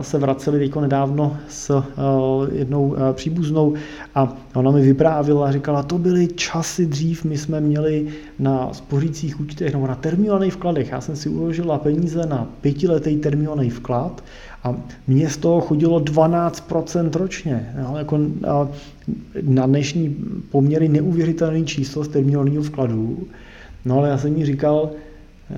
se vraceli teď nedávno s jednou příbuznou a ona mi vyprávila a říkala, to byly časy dřív, my jsme měli na spořících účtech nebo na termínovaných vkladech. Já jsem si uložila peníze na pětiletý termínovaný vklad a mně z toho chodilo 12% ročně. No, jako na dnešní poměry neuvěřitelný číslo z termínovaného vkladu. No ale já jsem jí říkal,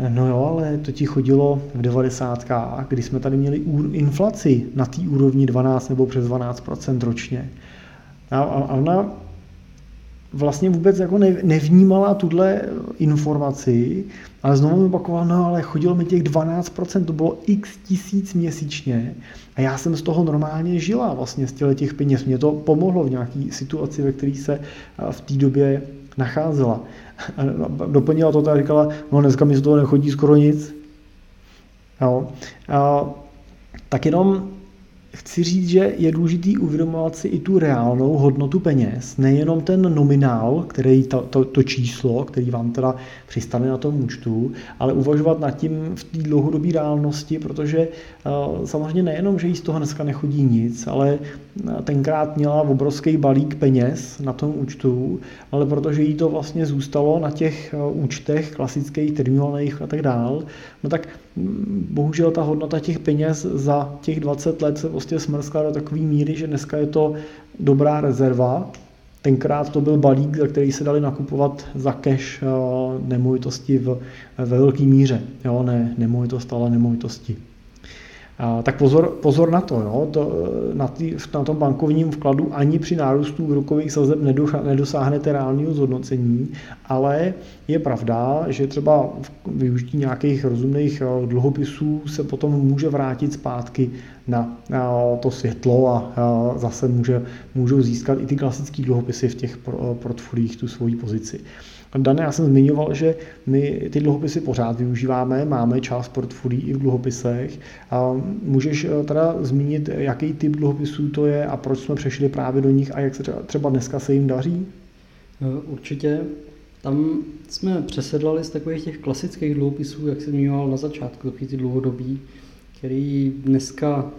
No jo, ale to ti chodilo v 90. kdy jsme tady měli inflaci na té úrovni 12 nebo přes 12% ročně. A ona vlastně vůbec jako nevnímala tuhle informaci, ale znovu mi opakovala, no ale chodilo mi těch 12%, to bylo x tisíc měsíčně a já jsem z toho normálně žila vlastně z těch peněz. Mě to pomohlo v nějaké situaci, ve které se v té době nacházela. A doplnila to a říkala, no dneska mi z toho nechodí skoro nic. Jo. A, tak jenom chci říct, že je důležitý uvědomovat si i tu reálnou hodnotu peněz, nejenom ten nominál, který to, to, to číslo, který vám teda přistane na tom účtu, ale uvažovat nad tím v té dlouhodobé reálnosti, protože uh, samozřejmě nejenom, že jí z toho dneska nechodí nic, ale tenkrát měla obrovský balík peněz na tom účtu, ale protože jí to vlastně zůstalo na těch uh, účtech klasických, terminálních a tak dál, no tak bohužel ta hodnota těch peněz za těch 20 let se prostě smrskla do takové míry, že dneska je to dobrá rezerva. Tenkrát to byl balík, za který se dali nakupovat za cash eh, nemovitosti v, ve velké míře. Jo, ne nemovitost, ale nemovitosti. Tak pozor, pozor na to, jo? to na, tý, na tom bankovním vkladu ani při nárůstu úrokových sazeb nedosáhnete reálního zhodnocení, ale je pravda, že třeba využití nějakých rozumných eh, dluhopisů se potom může vrátit zpátky na to světlo a zase může, můžou získat i ty klasické dluhopisy v těch portfoliích tu svoji pozici. Dané, já jsem zmiňoval, že my ty dluhopisy pořád využíváme, máme část portfolií i v dluhopisech. A můžeš eh, teda zmínit, jaký typ dluhopisů to je a proč jsme přešli právě do nich a jak se třeba dneska se jim daří? Eh, určitě. Tam jsme přesedlali z takových těch klasických dluhopisů, jak jsem zmiňoval na začátku, takový ty dlouhodobí, který dneska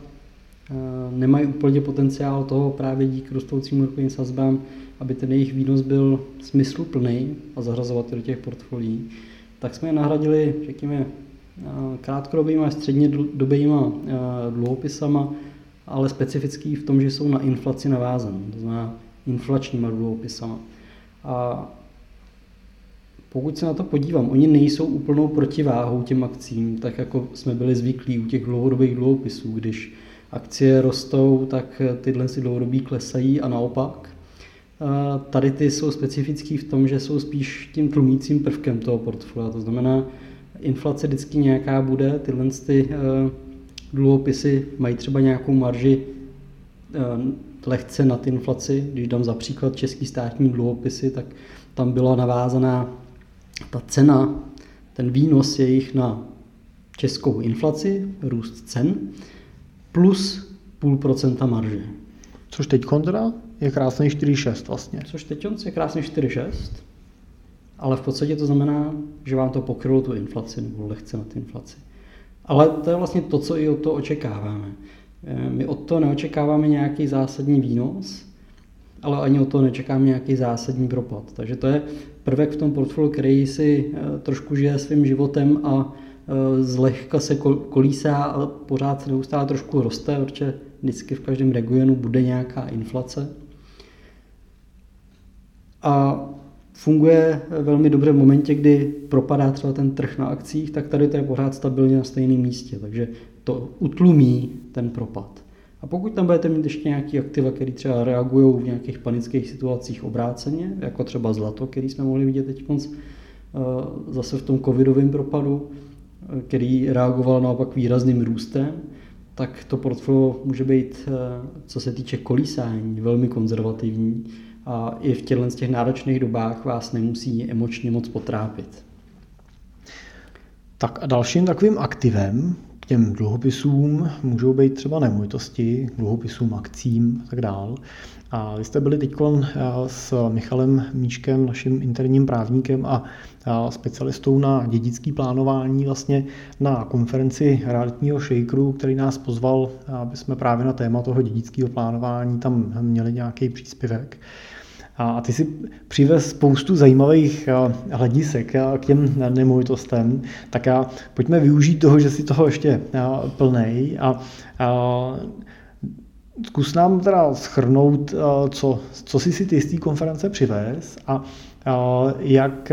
eh, nemají úplně potenciál toho právě díky rostoucím úrokovým sazbám aby ten jejich výnos byl smysluplný a zařazovat do těch portfolií, tak jsme je nahradili, řekněme, krátkodobými a střednědobými dluhopisama, ale specifický v tom, že jsou na inflaci navázané, to znamená inflačníma dluhopisama. A pokud se na to podívám, oni nejsou úplnou protiváhou těm akcím, tak jako jsme byli zvyklí u těch dlouhodobých dluhopisů, když akcie rostou, tak tyhle si dlouhodobí klesají a naopak. Tady ty jsou specifický v tom, že jsou spíš tím tlumícím prvkem toho portfolia. To znamená, inflace vždycky nějaká bude, tyhle ty eh, dluhopisy mají třeba nějakou marži eh, lehce nad inflaci. Když dám za příklad český státní dluhopisy, tak tam byla navázaná ta cena, ten výnos jejich na českou inflaci, růst cen, plus půl procenta marže. Což teď kontra je krásný 4,6 vlastně. Což teď je krásný 4,6, ale v podstatě to znamená, že vám to pokrylo tu inflaci nebo lehce na tu inflaci. Ale to je vlastně to, co i od toho očekáváme. Eh, my od toho neočekáváme nějaký zásadní výnos, ale ani od toho nečekáme nějaký zásadní propad. Takže to je prvek v tom portfoliu, který si eh, trošku žije svým životem a eh, zlehka se kolísá a pořád se neustále trošku roste, protože vždycky v každém regionu bude nějaká inflace a funguje velmi dobře v momentě, kdy propadá třeba ten trh na akcích, tak tady to je pořád stabilně na stejném místě, takže to utlumí ten propad. A pokud tam budete mít ještě nějaký aktiva, které třeba reagují v nějakých panických situacích obráceně, jako třeba zlato, který jsme mohli vidět teď eh, zase v tom covidovém propadu, eh, který reagoval naopak výrazným růstem, tak to portfolio může být, eh, co se týče kolísání, velmi konzervativní a i v těchto těch náročných dobách vás nemusí emočně moc potrápit. Tak a dalším takovým aktivem těm dluhopisům můžou být třeba nemovitosti, dluhopisům, akcím a tak dál. A vy jste byli teď eh, s Michalem Míčkem, naším interním právníkem a specialistou na dědický plánování vlastně na konferenci realitního shakeru, který nás pozval, aby jsme právě na téma toho dědického plánování tam měli nějaký příspěvek. A ty si přivez spoustu zajímavých hledisek k těm nemovitostem, tak já, pojďme využít toho, že si toho ještě plnej. A, a zkus nám teda schrnout, co, co jsi si ty z té konference přivez. A jak,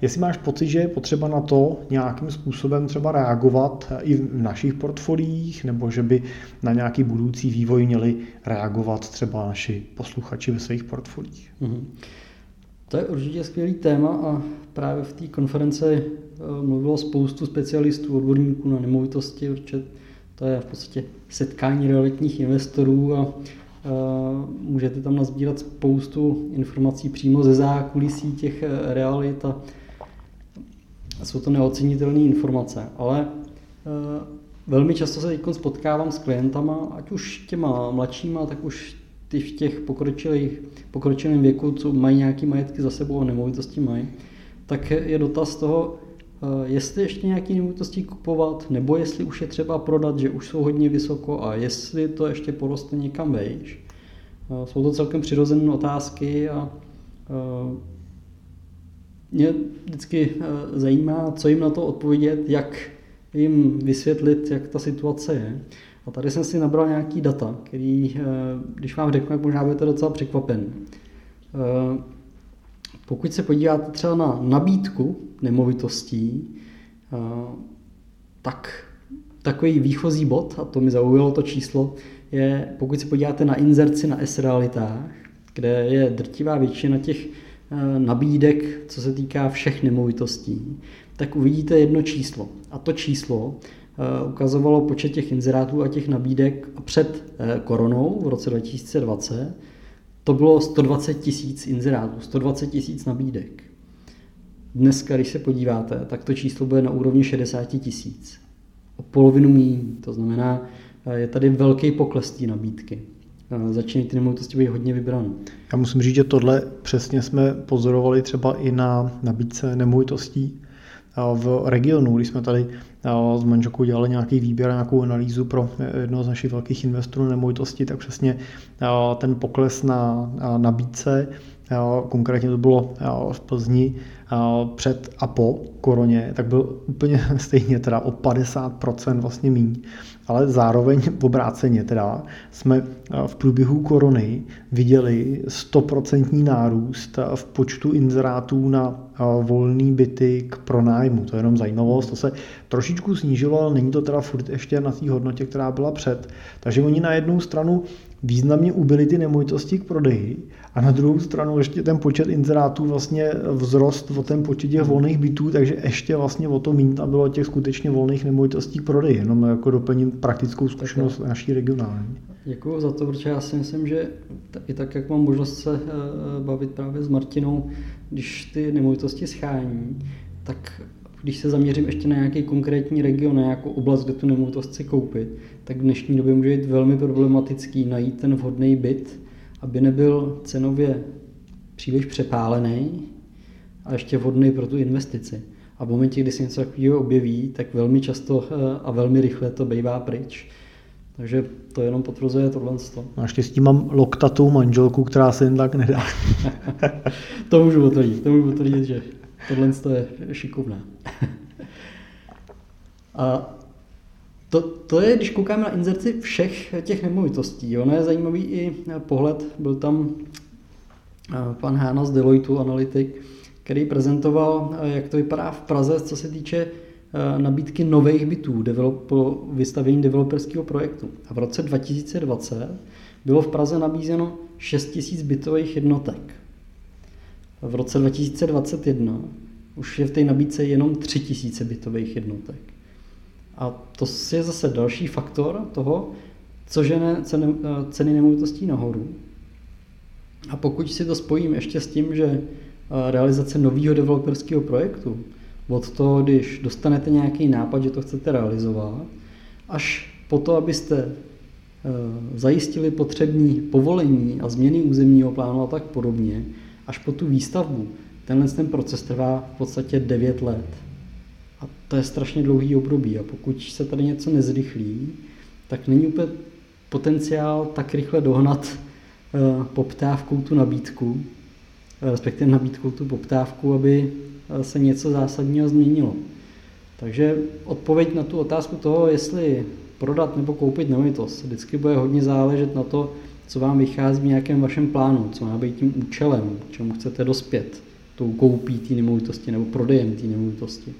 jestli máš pocit, že je potřeba na to nějakým způsobem třeba reagovat i v našich portfoliích, nebo že by na nějaký budoucí vývoj měli reagovat třeba naši posluchači ve svých portfoliích? Mm-hmm. To je určitě skvělý téma a právě v té konferenci eh, mluvilo spoustu specialistů, odborníků na nemovitosti, protože to je v podstatě setkání realitních investorů a Můžete tam nazbírat spoustu informací přímo ze zákulisí těch eh, realit a jsou to neocenitelné informace, ale eh, velmi často se teď spotkávám s klientama, ať už těma mladšíma, tak už ty v těch pokročilých, pokročilém věku, co mají nějaké majetky za sebou a nemovitosti mají, tak je dotaz toho, Eh, jestli ještě nějaké nemovitosti kupovat, nebo jestli už je třeba prodat, že už jsou hodně vysoko a jestli to ještě poroste někam vejš. Eh, jsou to celkem přirozené otázky a eh, mě vždycky zajímá, co jim na to odpovědět, jak jim vysvětlit, jak ta situace je. A tady jsem si nabral nějaký data, který, když vám řeknu, možná budete docela překvapen. Pokud se podíváte třeba na nabídku nemovitostí, eh, tak takový výchozí bod, a to mi zaujalo to číslo, je, pokud se podíváte na inzerci na S-realitách, kde je drtivá většina těch eh, nabídek, co se týká všech nemovitostí, tak uvidíte jedno číslo. A to číslo eh, ukazovalo počet těch inzerátů a těch nabídek před koronou v roce 2020. To bylo 120 tisíc inzerátů, 120 tisíc nabídek. Dneska, když se podíváte, tak to číslo bude na úrovni 60 tisíc. O polovinu méně. To znamená, je tady velký pokles té nabídky. Začínají ty nemovitosti být hodně vybrané. Já musím říct, že tohle přesně jsme pozorovali třeba i na nabídce nemovitostí v regionu, když jsme tady s manželkou dělali nějaký výběr, nějakou analýzu pro jednoho z našich velkých investorů nemovitosti, tak přesně ten pokles na nabídce, konkrétně to bylo v Plzni, před a po koroně, tak byl úplně stejně teda o 50% vlastně méně. Ale zároveň v obráceně teda jsme v průběhu korony viděli 100% nárůst v počtu inzerátů na volné byty k pronájmu. To je jenom zajímavost, to se trošičku snížilo, ale není to teda furt ještě na té hodnotě, která byla před. Takže oni na jednu stranu významně ubyly ty nemovitosti k prodeji a na druhou stranu ještě ten počet inzerátů vlastně vzrost o ten počet těch volných bytů, takže ještě vlastně o to méně tam bylo těch skutečně volných nemovitostí k prodeji, jenom jako doplním praktickou zkušenost tak naší regionální. Děkuji za to, protože já si myslím, že i tak, jak mám možnost se eh, bavit právě s Martinou, když ty nemovitosti schání, tak když se zaměřím ještě na nějaký konkrétní region, na nějakou oblast, kde tu nemovitost chci koupit, tak v dnešní době může být velmi problematický najít ten vhodný byt, aby nebyl cenově příliš přepálený a ještě vhodný pro tu investici. A v momentě, kdy se něco takového objeví, tak velmi často eh, a velmi rychle to bývá pryč. Takže to jenom potvrzuje tohle. Naštěstí mám loktatou manželku, která se jen tak nedá. to můžu potvrdit, to můžu potvrdit, že tohle je šikovné. A to, to je, když koukáme na inzerci všech těch nemovitostí. Ono je zajímavý i pohled, byl tam eh, pan Hána z Deloitu, analytik, který prezentoval, eh, jak to vypadá v Praze, co se týče eh, nabídky nových bytů po vystavění developerského projektu. A v roce 2020 bylo v Praze nabízeno 6 000 bytových jednotek. V roce 2021 už je v té nabídce jenom 3 000 bytových jednotek. A to je zase další faktor toho, co žene ceny, ceny nemovitostí nahoru. A pokud si to spojím ještě s tím, že eh, realizace nového developerského projektu, od toho, když dostanete nějaký nápad, že to chcete realizovat, až po to, abyste eh, zajistili potřební povolení a změny územního plánu a tak podobně, až po tu výstavbu, tenhle ten proces trvá v podstatě 9 let. A to je strašně dlouhý období a pokud se tady něco nezrychlí, tak není úplně potenciál tak rychle dohnat eh, poptávkou tu nabídku, eh, respektive nabídkou tu poptávku, aby eh, se něco zásadního změnilo. Takže odpověď na tu otázku toho, jestli prodat nebo koupit nemovitost, vždycky bude hodně záležet na to, co vám vychází v nějakém vašem plánu, co má být tím účelem, čemu chcete dospět, tou koupí té nemovitosti nebo prodejem té nemovitosti.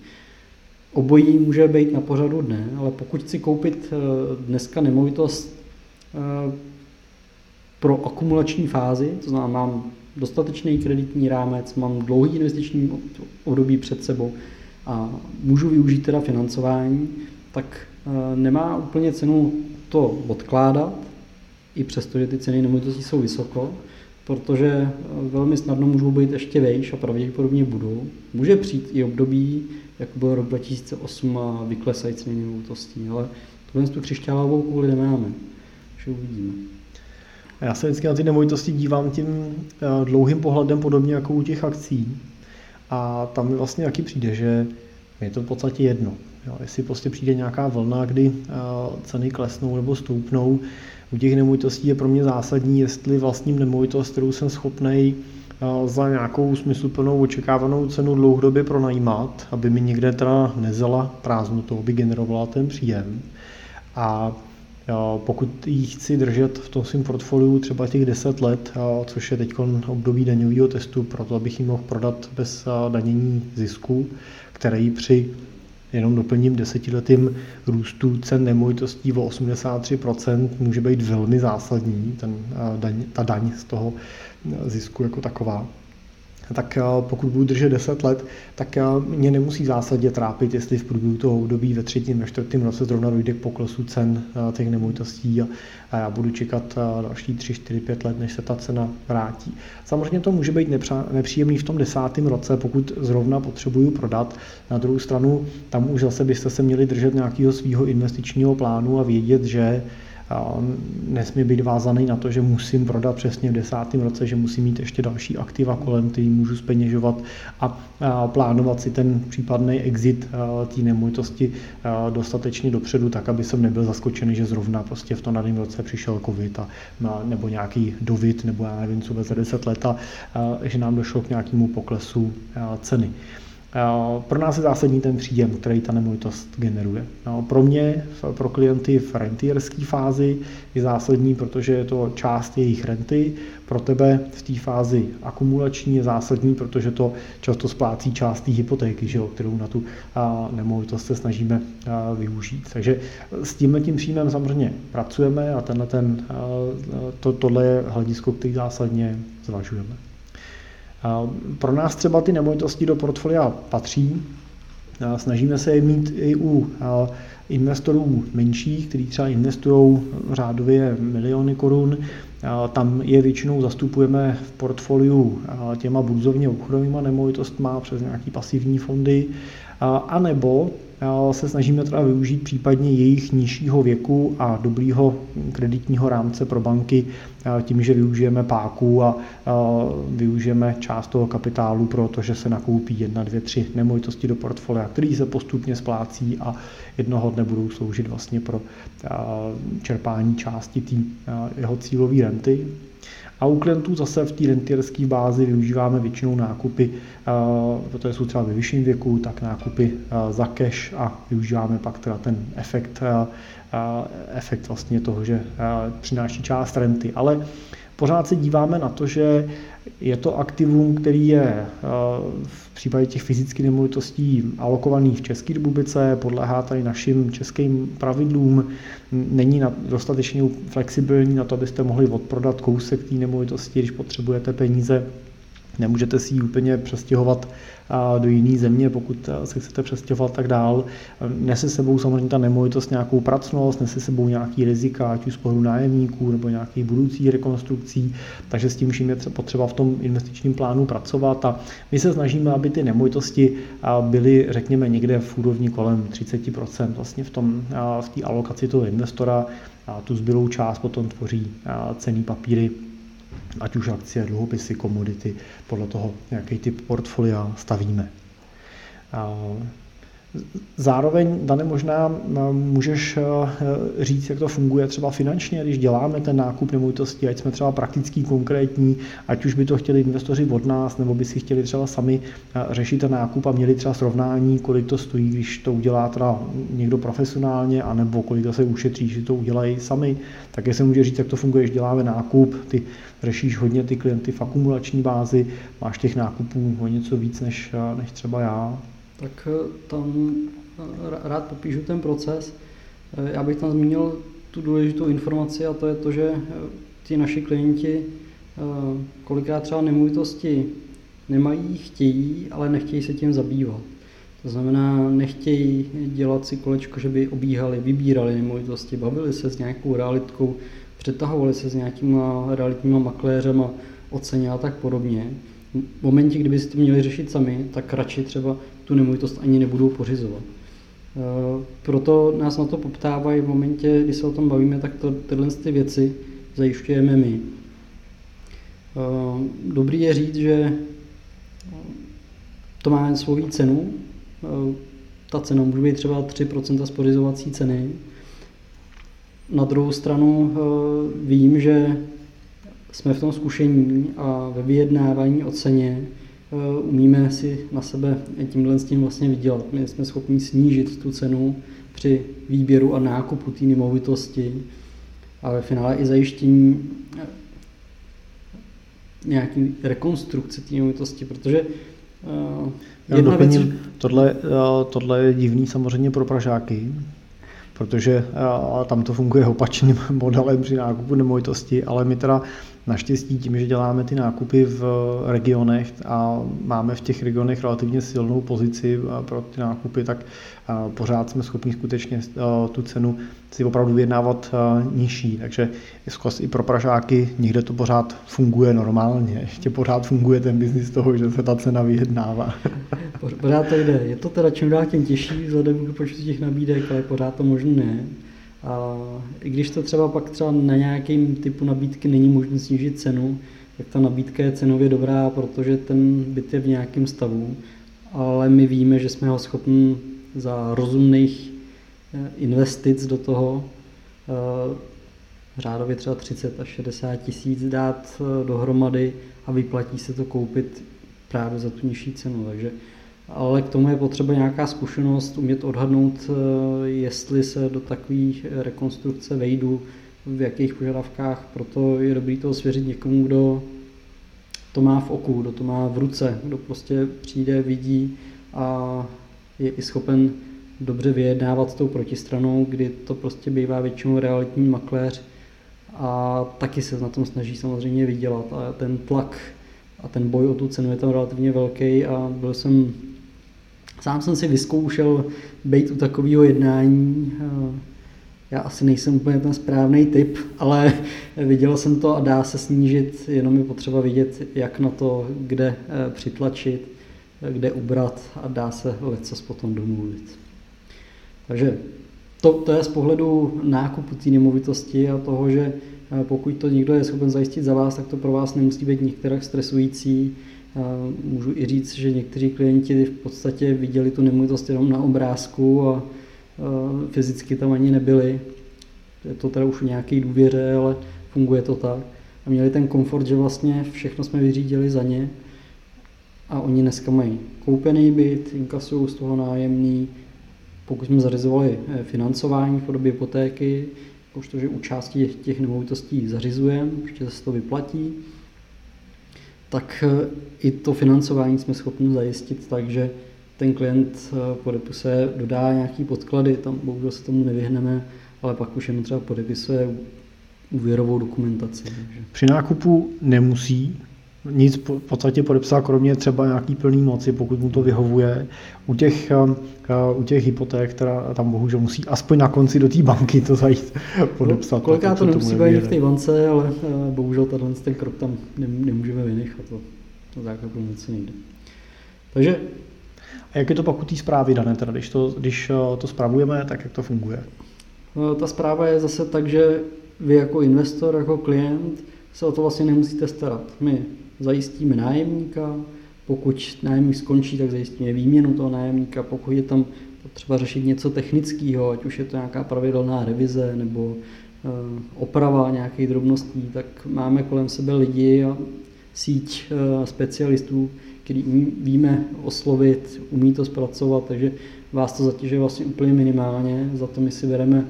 Obojí může být na pořadu dne, ale pokud chci koupit eh, dneska nemovitost eh, pro akumulační fázi, to znamená, mám dostatečný kreditní rámec, mám dlouhý investiční období před sebou a můžu využít teda financování, tak eh, nemá úplně cenu to odkládat, i přesto, že ty ceny nemovitostí jsou vysoko, protože velmi snadno můžou být ještě vejš a pravděpodobně budou. Může přijít i období, jako byl rok 2008 a vyklesají ceny nemovitostí, ale tohle tu křišťálovou kouli nemáme, že uvidíme. Já se vždycky na ty nemovitosti dívám tím eh, dlouhým pohledem, podobně jako u těch akcí. A tam mi vlastně jaký přijde, že je to v podstatě jedno. Jo, jestli prostě přijde nějaká vlna, kdy eh, ceny klesnou nebo stoupnou, u těch nemovitostí je pro mě zásadní, jestli vlastním nemovitost, kterou jsem schopný za nějakou smysluplnou očekávanou cenu dlouhodobě pronajímat, aby mi někde teda nezela prázdnotou, aby generovala ten příjem. A pokud ji chci držet v tom svém portfoliu třeba těch 10 let, což je teď období daňového testu, proto abych ji mohl prodat bez danění zisku, který při jenom doplním desetiletým růstu cen nemovitostí o 83% může být velmi zásadní, ten, daň, ta daň z toho zisku jako taková tak eh, pokud budu držet 10 let, tak eh, mě nemusí v zásadě trápit, jestli v průběhu toho období ve třetím, ve čtvrtém roce zrovna dojde k poklesu cen eh, těch nemovitostí a, já budu čekat další 3, 4, 5 let, než se ta cena vrátí. Samozřejmě to může být nepříjemný v tom desátém roce, pokud zrovna potřebuju prodat. Na druhou stranu, tam už zase byste se měli držet nějakého svého investičního plánu a vědět, že nesmí být vázaný na to, že musím prodat přesně v desátém roce, že musím mít ještě další aktiva kolem, který můžu speněžovat a plánovat si ten případný exit té nemovitosti dostatečně dopředu, tak aby jsem nebyl zaskočený, že zrovna prostě v tom daném roce přišel covid a, nebo nějaký dovid, nebo já nevím, co za 10 let a že nám došlo k nějakému poklesu ceny. Pro nás je zásadní ten příjem, který ta nemovitost generuje. No, pro mě, pro klienty v rentierské fázi je zásadní, protože je to část jejich renty. Pro tebe v té fázi akumulační je zásadní, protože to často splácí část té hypotéky, že jo, kterou na tu nemovitost se snažíme využít. Takže s tímhle tím příjmem samozřejmě pracujeme a tenhle ten, to, tohle je hledisko, který zásadně zvažujeme. Pro nás třeba ty nemovitosti do portfolia patří. Snažíme se je mít i u investorů menších, kteří třeba investují řádově miliony korun. Tam je většinou zastupujeme v portfoliu těma burzovně obchodovými nemovitostmi přes nějaké pasivní fondy, a nebo se snažíme teda využít případně jejich nižšího věku a dobrýho kreditního rámce pro banky tím, že využijeme páku a využijeme část toho kapitálu pro to, že se nakoupí jedna, dvě, tři nemovitosti do portfolia, který se postupně splácí a jednoho dne budou sloužit vlastně pro čerpání části té jeho cílové renty. A u klientů zase v té rentierské bázi využíváme většinou nákupy, protože jsou třeba ve vyšším věku, tak nákupy za cash a využíváme pak teda ten efekt, efekt vlastně toho, že přináší část renty. Ale pořád se díváme na to, že je to aktivum, který je eh, v případě těch fyzických nemovitostí alokovaný v České republice, podléhá tady našim českým pravidlům, není dostatečně flexibilní na to, abyste mohli odprodat kousek té nemovitosti, když potřebujete peníze. Nemůžete si ji úplně přestěhovat do jiné země, pokud se chcete přestěhovat tak dál. Nese sebou samozřejmě ta nemovitost nějakou pracnost, nese sebou nějaký rizika, ať už z pohledu nájemníků nebo nějakých budoucích rekonstrukcí, takže s tím vším je potřeba v tom investičním plánu pracovat. A my se snažíme, aby ty nemovitosti byly, řekněme, někde v úrovni kolem 30% vlastně v, tom, v té alokaci toho investora. A tu zbylou část potom tvoří cený papíry ať už akcie, dluhopisy, komodity, podle toho, jaký typ portfolia stavíme. Zároveň, Dane, možná můžeš říct, jak to funguje třeba finančně, když děláme ten nákup nemovitosti, ať jsme třeba praktický, konkrétní, ať už by to chtěli investoři od nás, nebo by si chtěli třeba sami řešit ten nákup a měli třeba srovnání, kolik to stojí, když to udělá teda někdo profesionálně, anebo kolik to se ušetří, že to udělají sami, tak se může říct, jak to funguje, když děláme nákup, ty řešíš hodně ty klienty v akumulační bázi, máš těch nákupů o něco víc než, než třeba já. Tak eh, tam eh, rád popíšu ten proces. Eh, já bych tam zmínil tu důležitou informaci a to je to, že ti naši klienti kolikrát třeba nemovitosti nemají, chtějí, ale nechtějí se tím zabývat. To znamená, nechtějí dělat si kolečko, že by obíhali, vybírali nemovitosti, bavili se s nějakou realitkou, přetahovali se s nějakýma realitníma makléřema o ceně a tak podobně. V momentě, kdyby si to měli řešit sami, tak radši třeba tu nemovitost ani nebudou pořizovat. E, proto nás na to poptávají v momentě, kdy se o tom bavíme, tak to, tyhle ty věci zajišťujeme my. E, dobrý je říct, že to má svoji cenu. E, ta cena může být třeba 3% z pořizovací ceny, na druhou stranu eh, vím, že jsme v tom zkušení a ve vyjednávání o ceně eh, umíme si na sebe tímhle s tím vlastně vydělat. My jsme schopni snížit tu cenu při výběru a nákupu té nemovitosti a ve finále i zajištění eh, nějaký rekonstrukce té nemovitosti, protože Jedna doplním, věc... tohle, tohle je divný samozřejmě pro Pražáky, protože tam to funguje opačným modelem při nákupu nemovitosti, ale my teda Naštěstí tím, že děláme ty nákupy v regionech a máme v těch regionech relativně silnou pozici pro ty nákupy, tak pořád jsme schopni skutečně tu cenu si opravdu vyjednávat nižší. Takže i pro Pražáky někde to pořád funguje normálně. Ještě pořád funguje ten biznis toho, že se ta cena vyjednává. Pořád to jde. Je to teda čím dál tím těžší vzhledem k počtu těch nabídek, ale pořád to možné ne. A i když to třeba pak třeba na nějakém typu nabídky není možné snížit cenu, tak ta nabídka je cenově dobrá, protože ten byt je v nějakém stavu, ale my víme, že jsme ho schopni za rozumných eh, investic do toho eh, řádově třeba 30 až 60 tisíc dát eh, dohromady a vyplatí se to koupit právě za tu nižší cenu. Takže ale k tomu je potřeba nějaká zkušenost, umět odhadnout, eh, jestli se do takových rekonstrukce vejdu, v jakých požadavkách, proto je dobré to svěřit někomu, kdo to má v oku, kdo to má v ruce, kdo prostě přijde, vidí a je i schopen dobře vyjednávat s tou protistranou, kdy to prostě bývá většinou realitní makléř a taky se na tom snaží samozřejmě vydělat. A ten tlak a ten boj o tu cenu je tam relativně velký a byl jsem Sám jsem si vyzkoušel být u takového jednání. Já asi nejsem úplně ten správný typ, ale viděl jsem to a dá se snížit, jenom je potřeba vidět, jak na to, kde eh, přitlačit, kde ubrat a dá se lecos potom domluvit. Takže to, to je z pohledu nákupu té nemovitosti a toho, že eh, pokud to někdo je schopen zajistit za vás, tak to pro vás nemusí být některá stresující, Můžu i říct, že někteří klienti v podstatě viděli tu nemovitost jenom na obrázku a fyzicky tam ani nebyli. Je to teda už nějaký důvěře, ale funguje to tak. A měli ten komfort, že vlastně všechno jsme vyřídili za ně a oni dneska mají koupený byt, inkasují z toho nájemný, pokud jsme zařizovali eh, financování v podobě hypotéky, protože u části těch nemovitostí zařizujeme, protože se to vyplatí, tak eh, i to financování jsme schopni zajistit tak, že ten klient eh, podepisuje, dodá nějaký podklady, tam bohužel se tomu nevyhneme, ale pak už jenom třeba podepisuje úvěrovou dokumentaci. Při nákupu nemusí nic v podstatě podepsat, kromě třeba nějaký plný moci, pokud mu to vyhovuje. U těch, eh, u těch hypoték, která tam bohužel musí aspoň na konci do té banky to zajít podepsat. Koliká to nemusí být v té bance, ale eh, bohužel tenhle ten krok tam nemůžeme vynechat. To, to základně něco nejde. Takže a jak je to pak u té zprávy dané, teda, když, to, když eh, to zpravujeme, tak jak to funguje? Ta zpráva je zase tak, že vy jako investor, jako klient se o to vlastně nemusíte starat. My zajistíme nájemníka, pokud nájemník skončí, tak zajistíme výměnu toho nájemníka, pokud je tam potřeba řešit něco technického, ať už je to nějaká pravidelná revize nebo eh, oprava nějakých drobností, tak máme kolem sebe lidi a síť eh, specialistů, který víme oslovit, umí to zpracovat, takže vás to zatěžuje vlastně úplně minimálně, za to my si bereme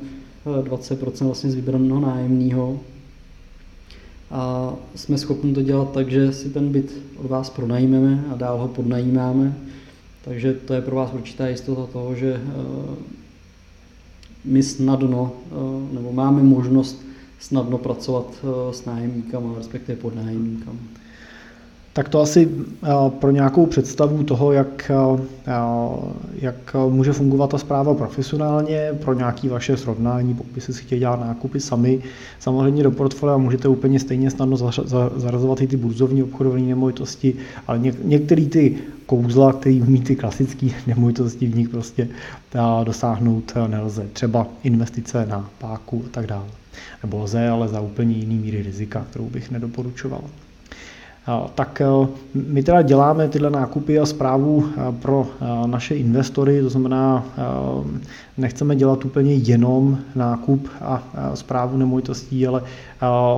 20% eh, vlastně z vybraného nájemního, a jsme schopni to dělat tak, že si ten byt od vás pronajmeme a dál ho podnajímáme. Takže to je pro vás určitá jistota toho, že eh, my snadno, eh, nebo máme možnost snadno pracovat eh, s nájemníkama, respektive pod nájemníkama. Tak to asi eh, pro nějakou představu toho, jak, eh, jak může fungovat ta zpráva profesionálně, pro nějaké vaše srovnání, pokud si chtěli dělat nákupy sami. Samozřejmě do portfolia můžete úplně stejně snadno zarazovat i ty burzovní obchodové nemovitosti, ale některé ty kouzla, který umí ty klasické nemovitosti, v nich prostě eh, dosáhnout nelze. Třeba investice na páku a tak dále. Nebo lze, ale za úplně jiný míry rizika, kterou bych nedoporučoval tak eh, my teda děláme tyhle nákupy a zprávu eh, pro eh, naše investory, to znamená, nechceme dělat úplně jenom nákup a zprávu nemovitostí, ale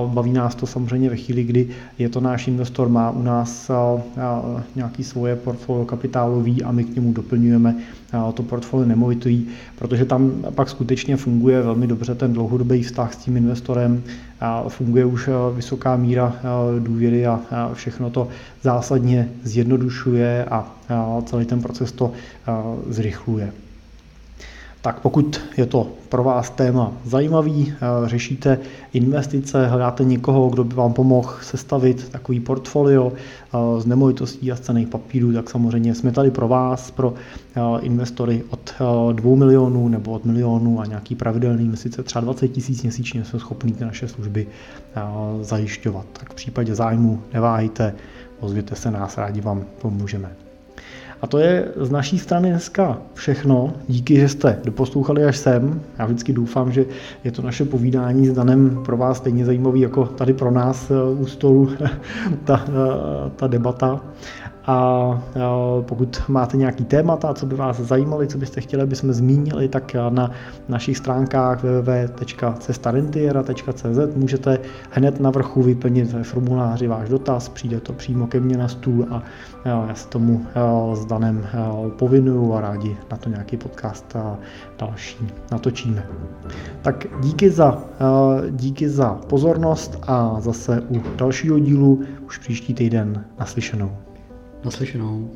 baví nás to samozřejmě ve chvíli, kdy je to náš investor, má u nás nějaký svoje portfolio kapitálový a my k němu doplňujeme to portfolio nemovitý, protože tam pak skutečně funguje velmi dobře ten dlouhodobý vztah s tím investorem, funguje už vysoká míra důvěry a všechno to zásadně zjednodušuje a celý ten proces to zrychluje. Tak pokud je to pro vás téma zajímavý, eh, řešíte investice, hledáte někoho, kdo by vám pomohl sestavit takový portfolio eh, z nemovitostí a z cených papírů, tak samozřejmě jsme tady pro vás, pro eh, investory od 2 milionů nebo od milionů a nějaký pravidelný investice třeba 20 tisíc měsíčně jsme schopni ty naše služby zajišťovat. Tak v případě zájmu neváhejte, ozvěte se nás, rádi vám pomůžeme. A to je z naší strany dneska všechno. Díky, že jste doposlouchali až sem. Já vždycky doufám, že je to naše povídání s Danem pro vás stejně zajímavý jako tady pro nás eh, u stolu ta, eh, ta debata. A pokud máte nějaký témata, co by vás zajímaly, co byste chtěli, aby jsme zmínili, tak na našich stránkách www.cestarentiera.cz můžete hned na vrchu vyplnit ve formuláři váš dotaz, přijde to přímo ke mně na stůl a já se tomu s Danem povinuju a rádi na to nějaký podcast a další natočíme. Tak díky za, díky za pozornost a zase u dalšího dílu už příští týden naslyšenou. Naslyšenou.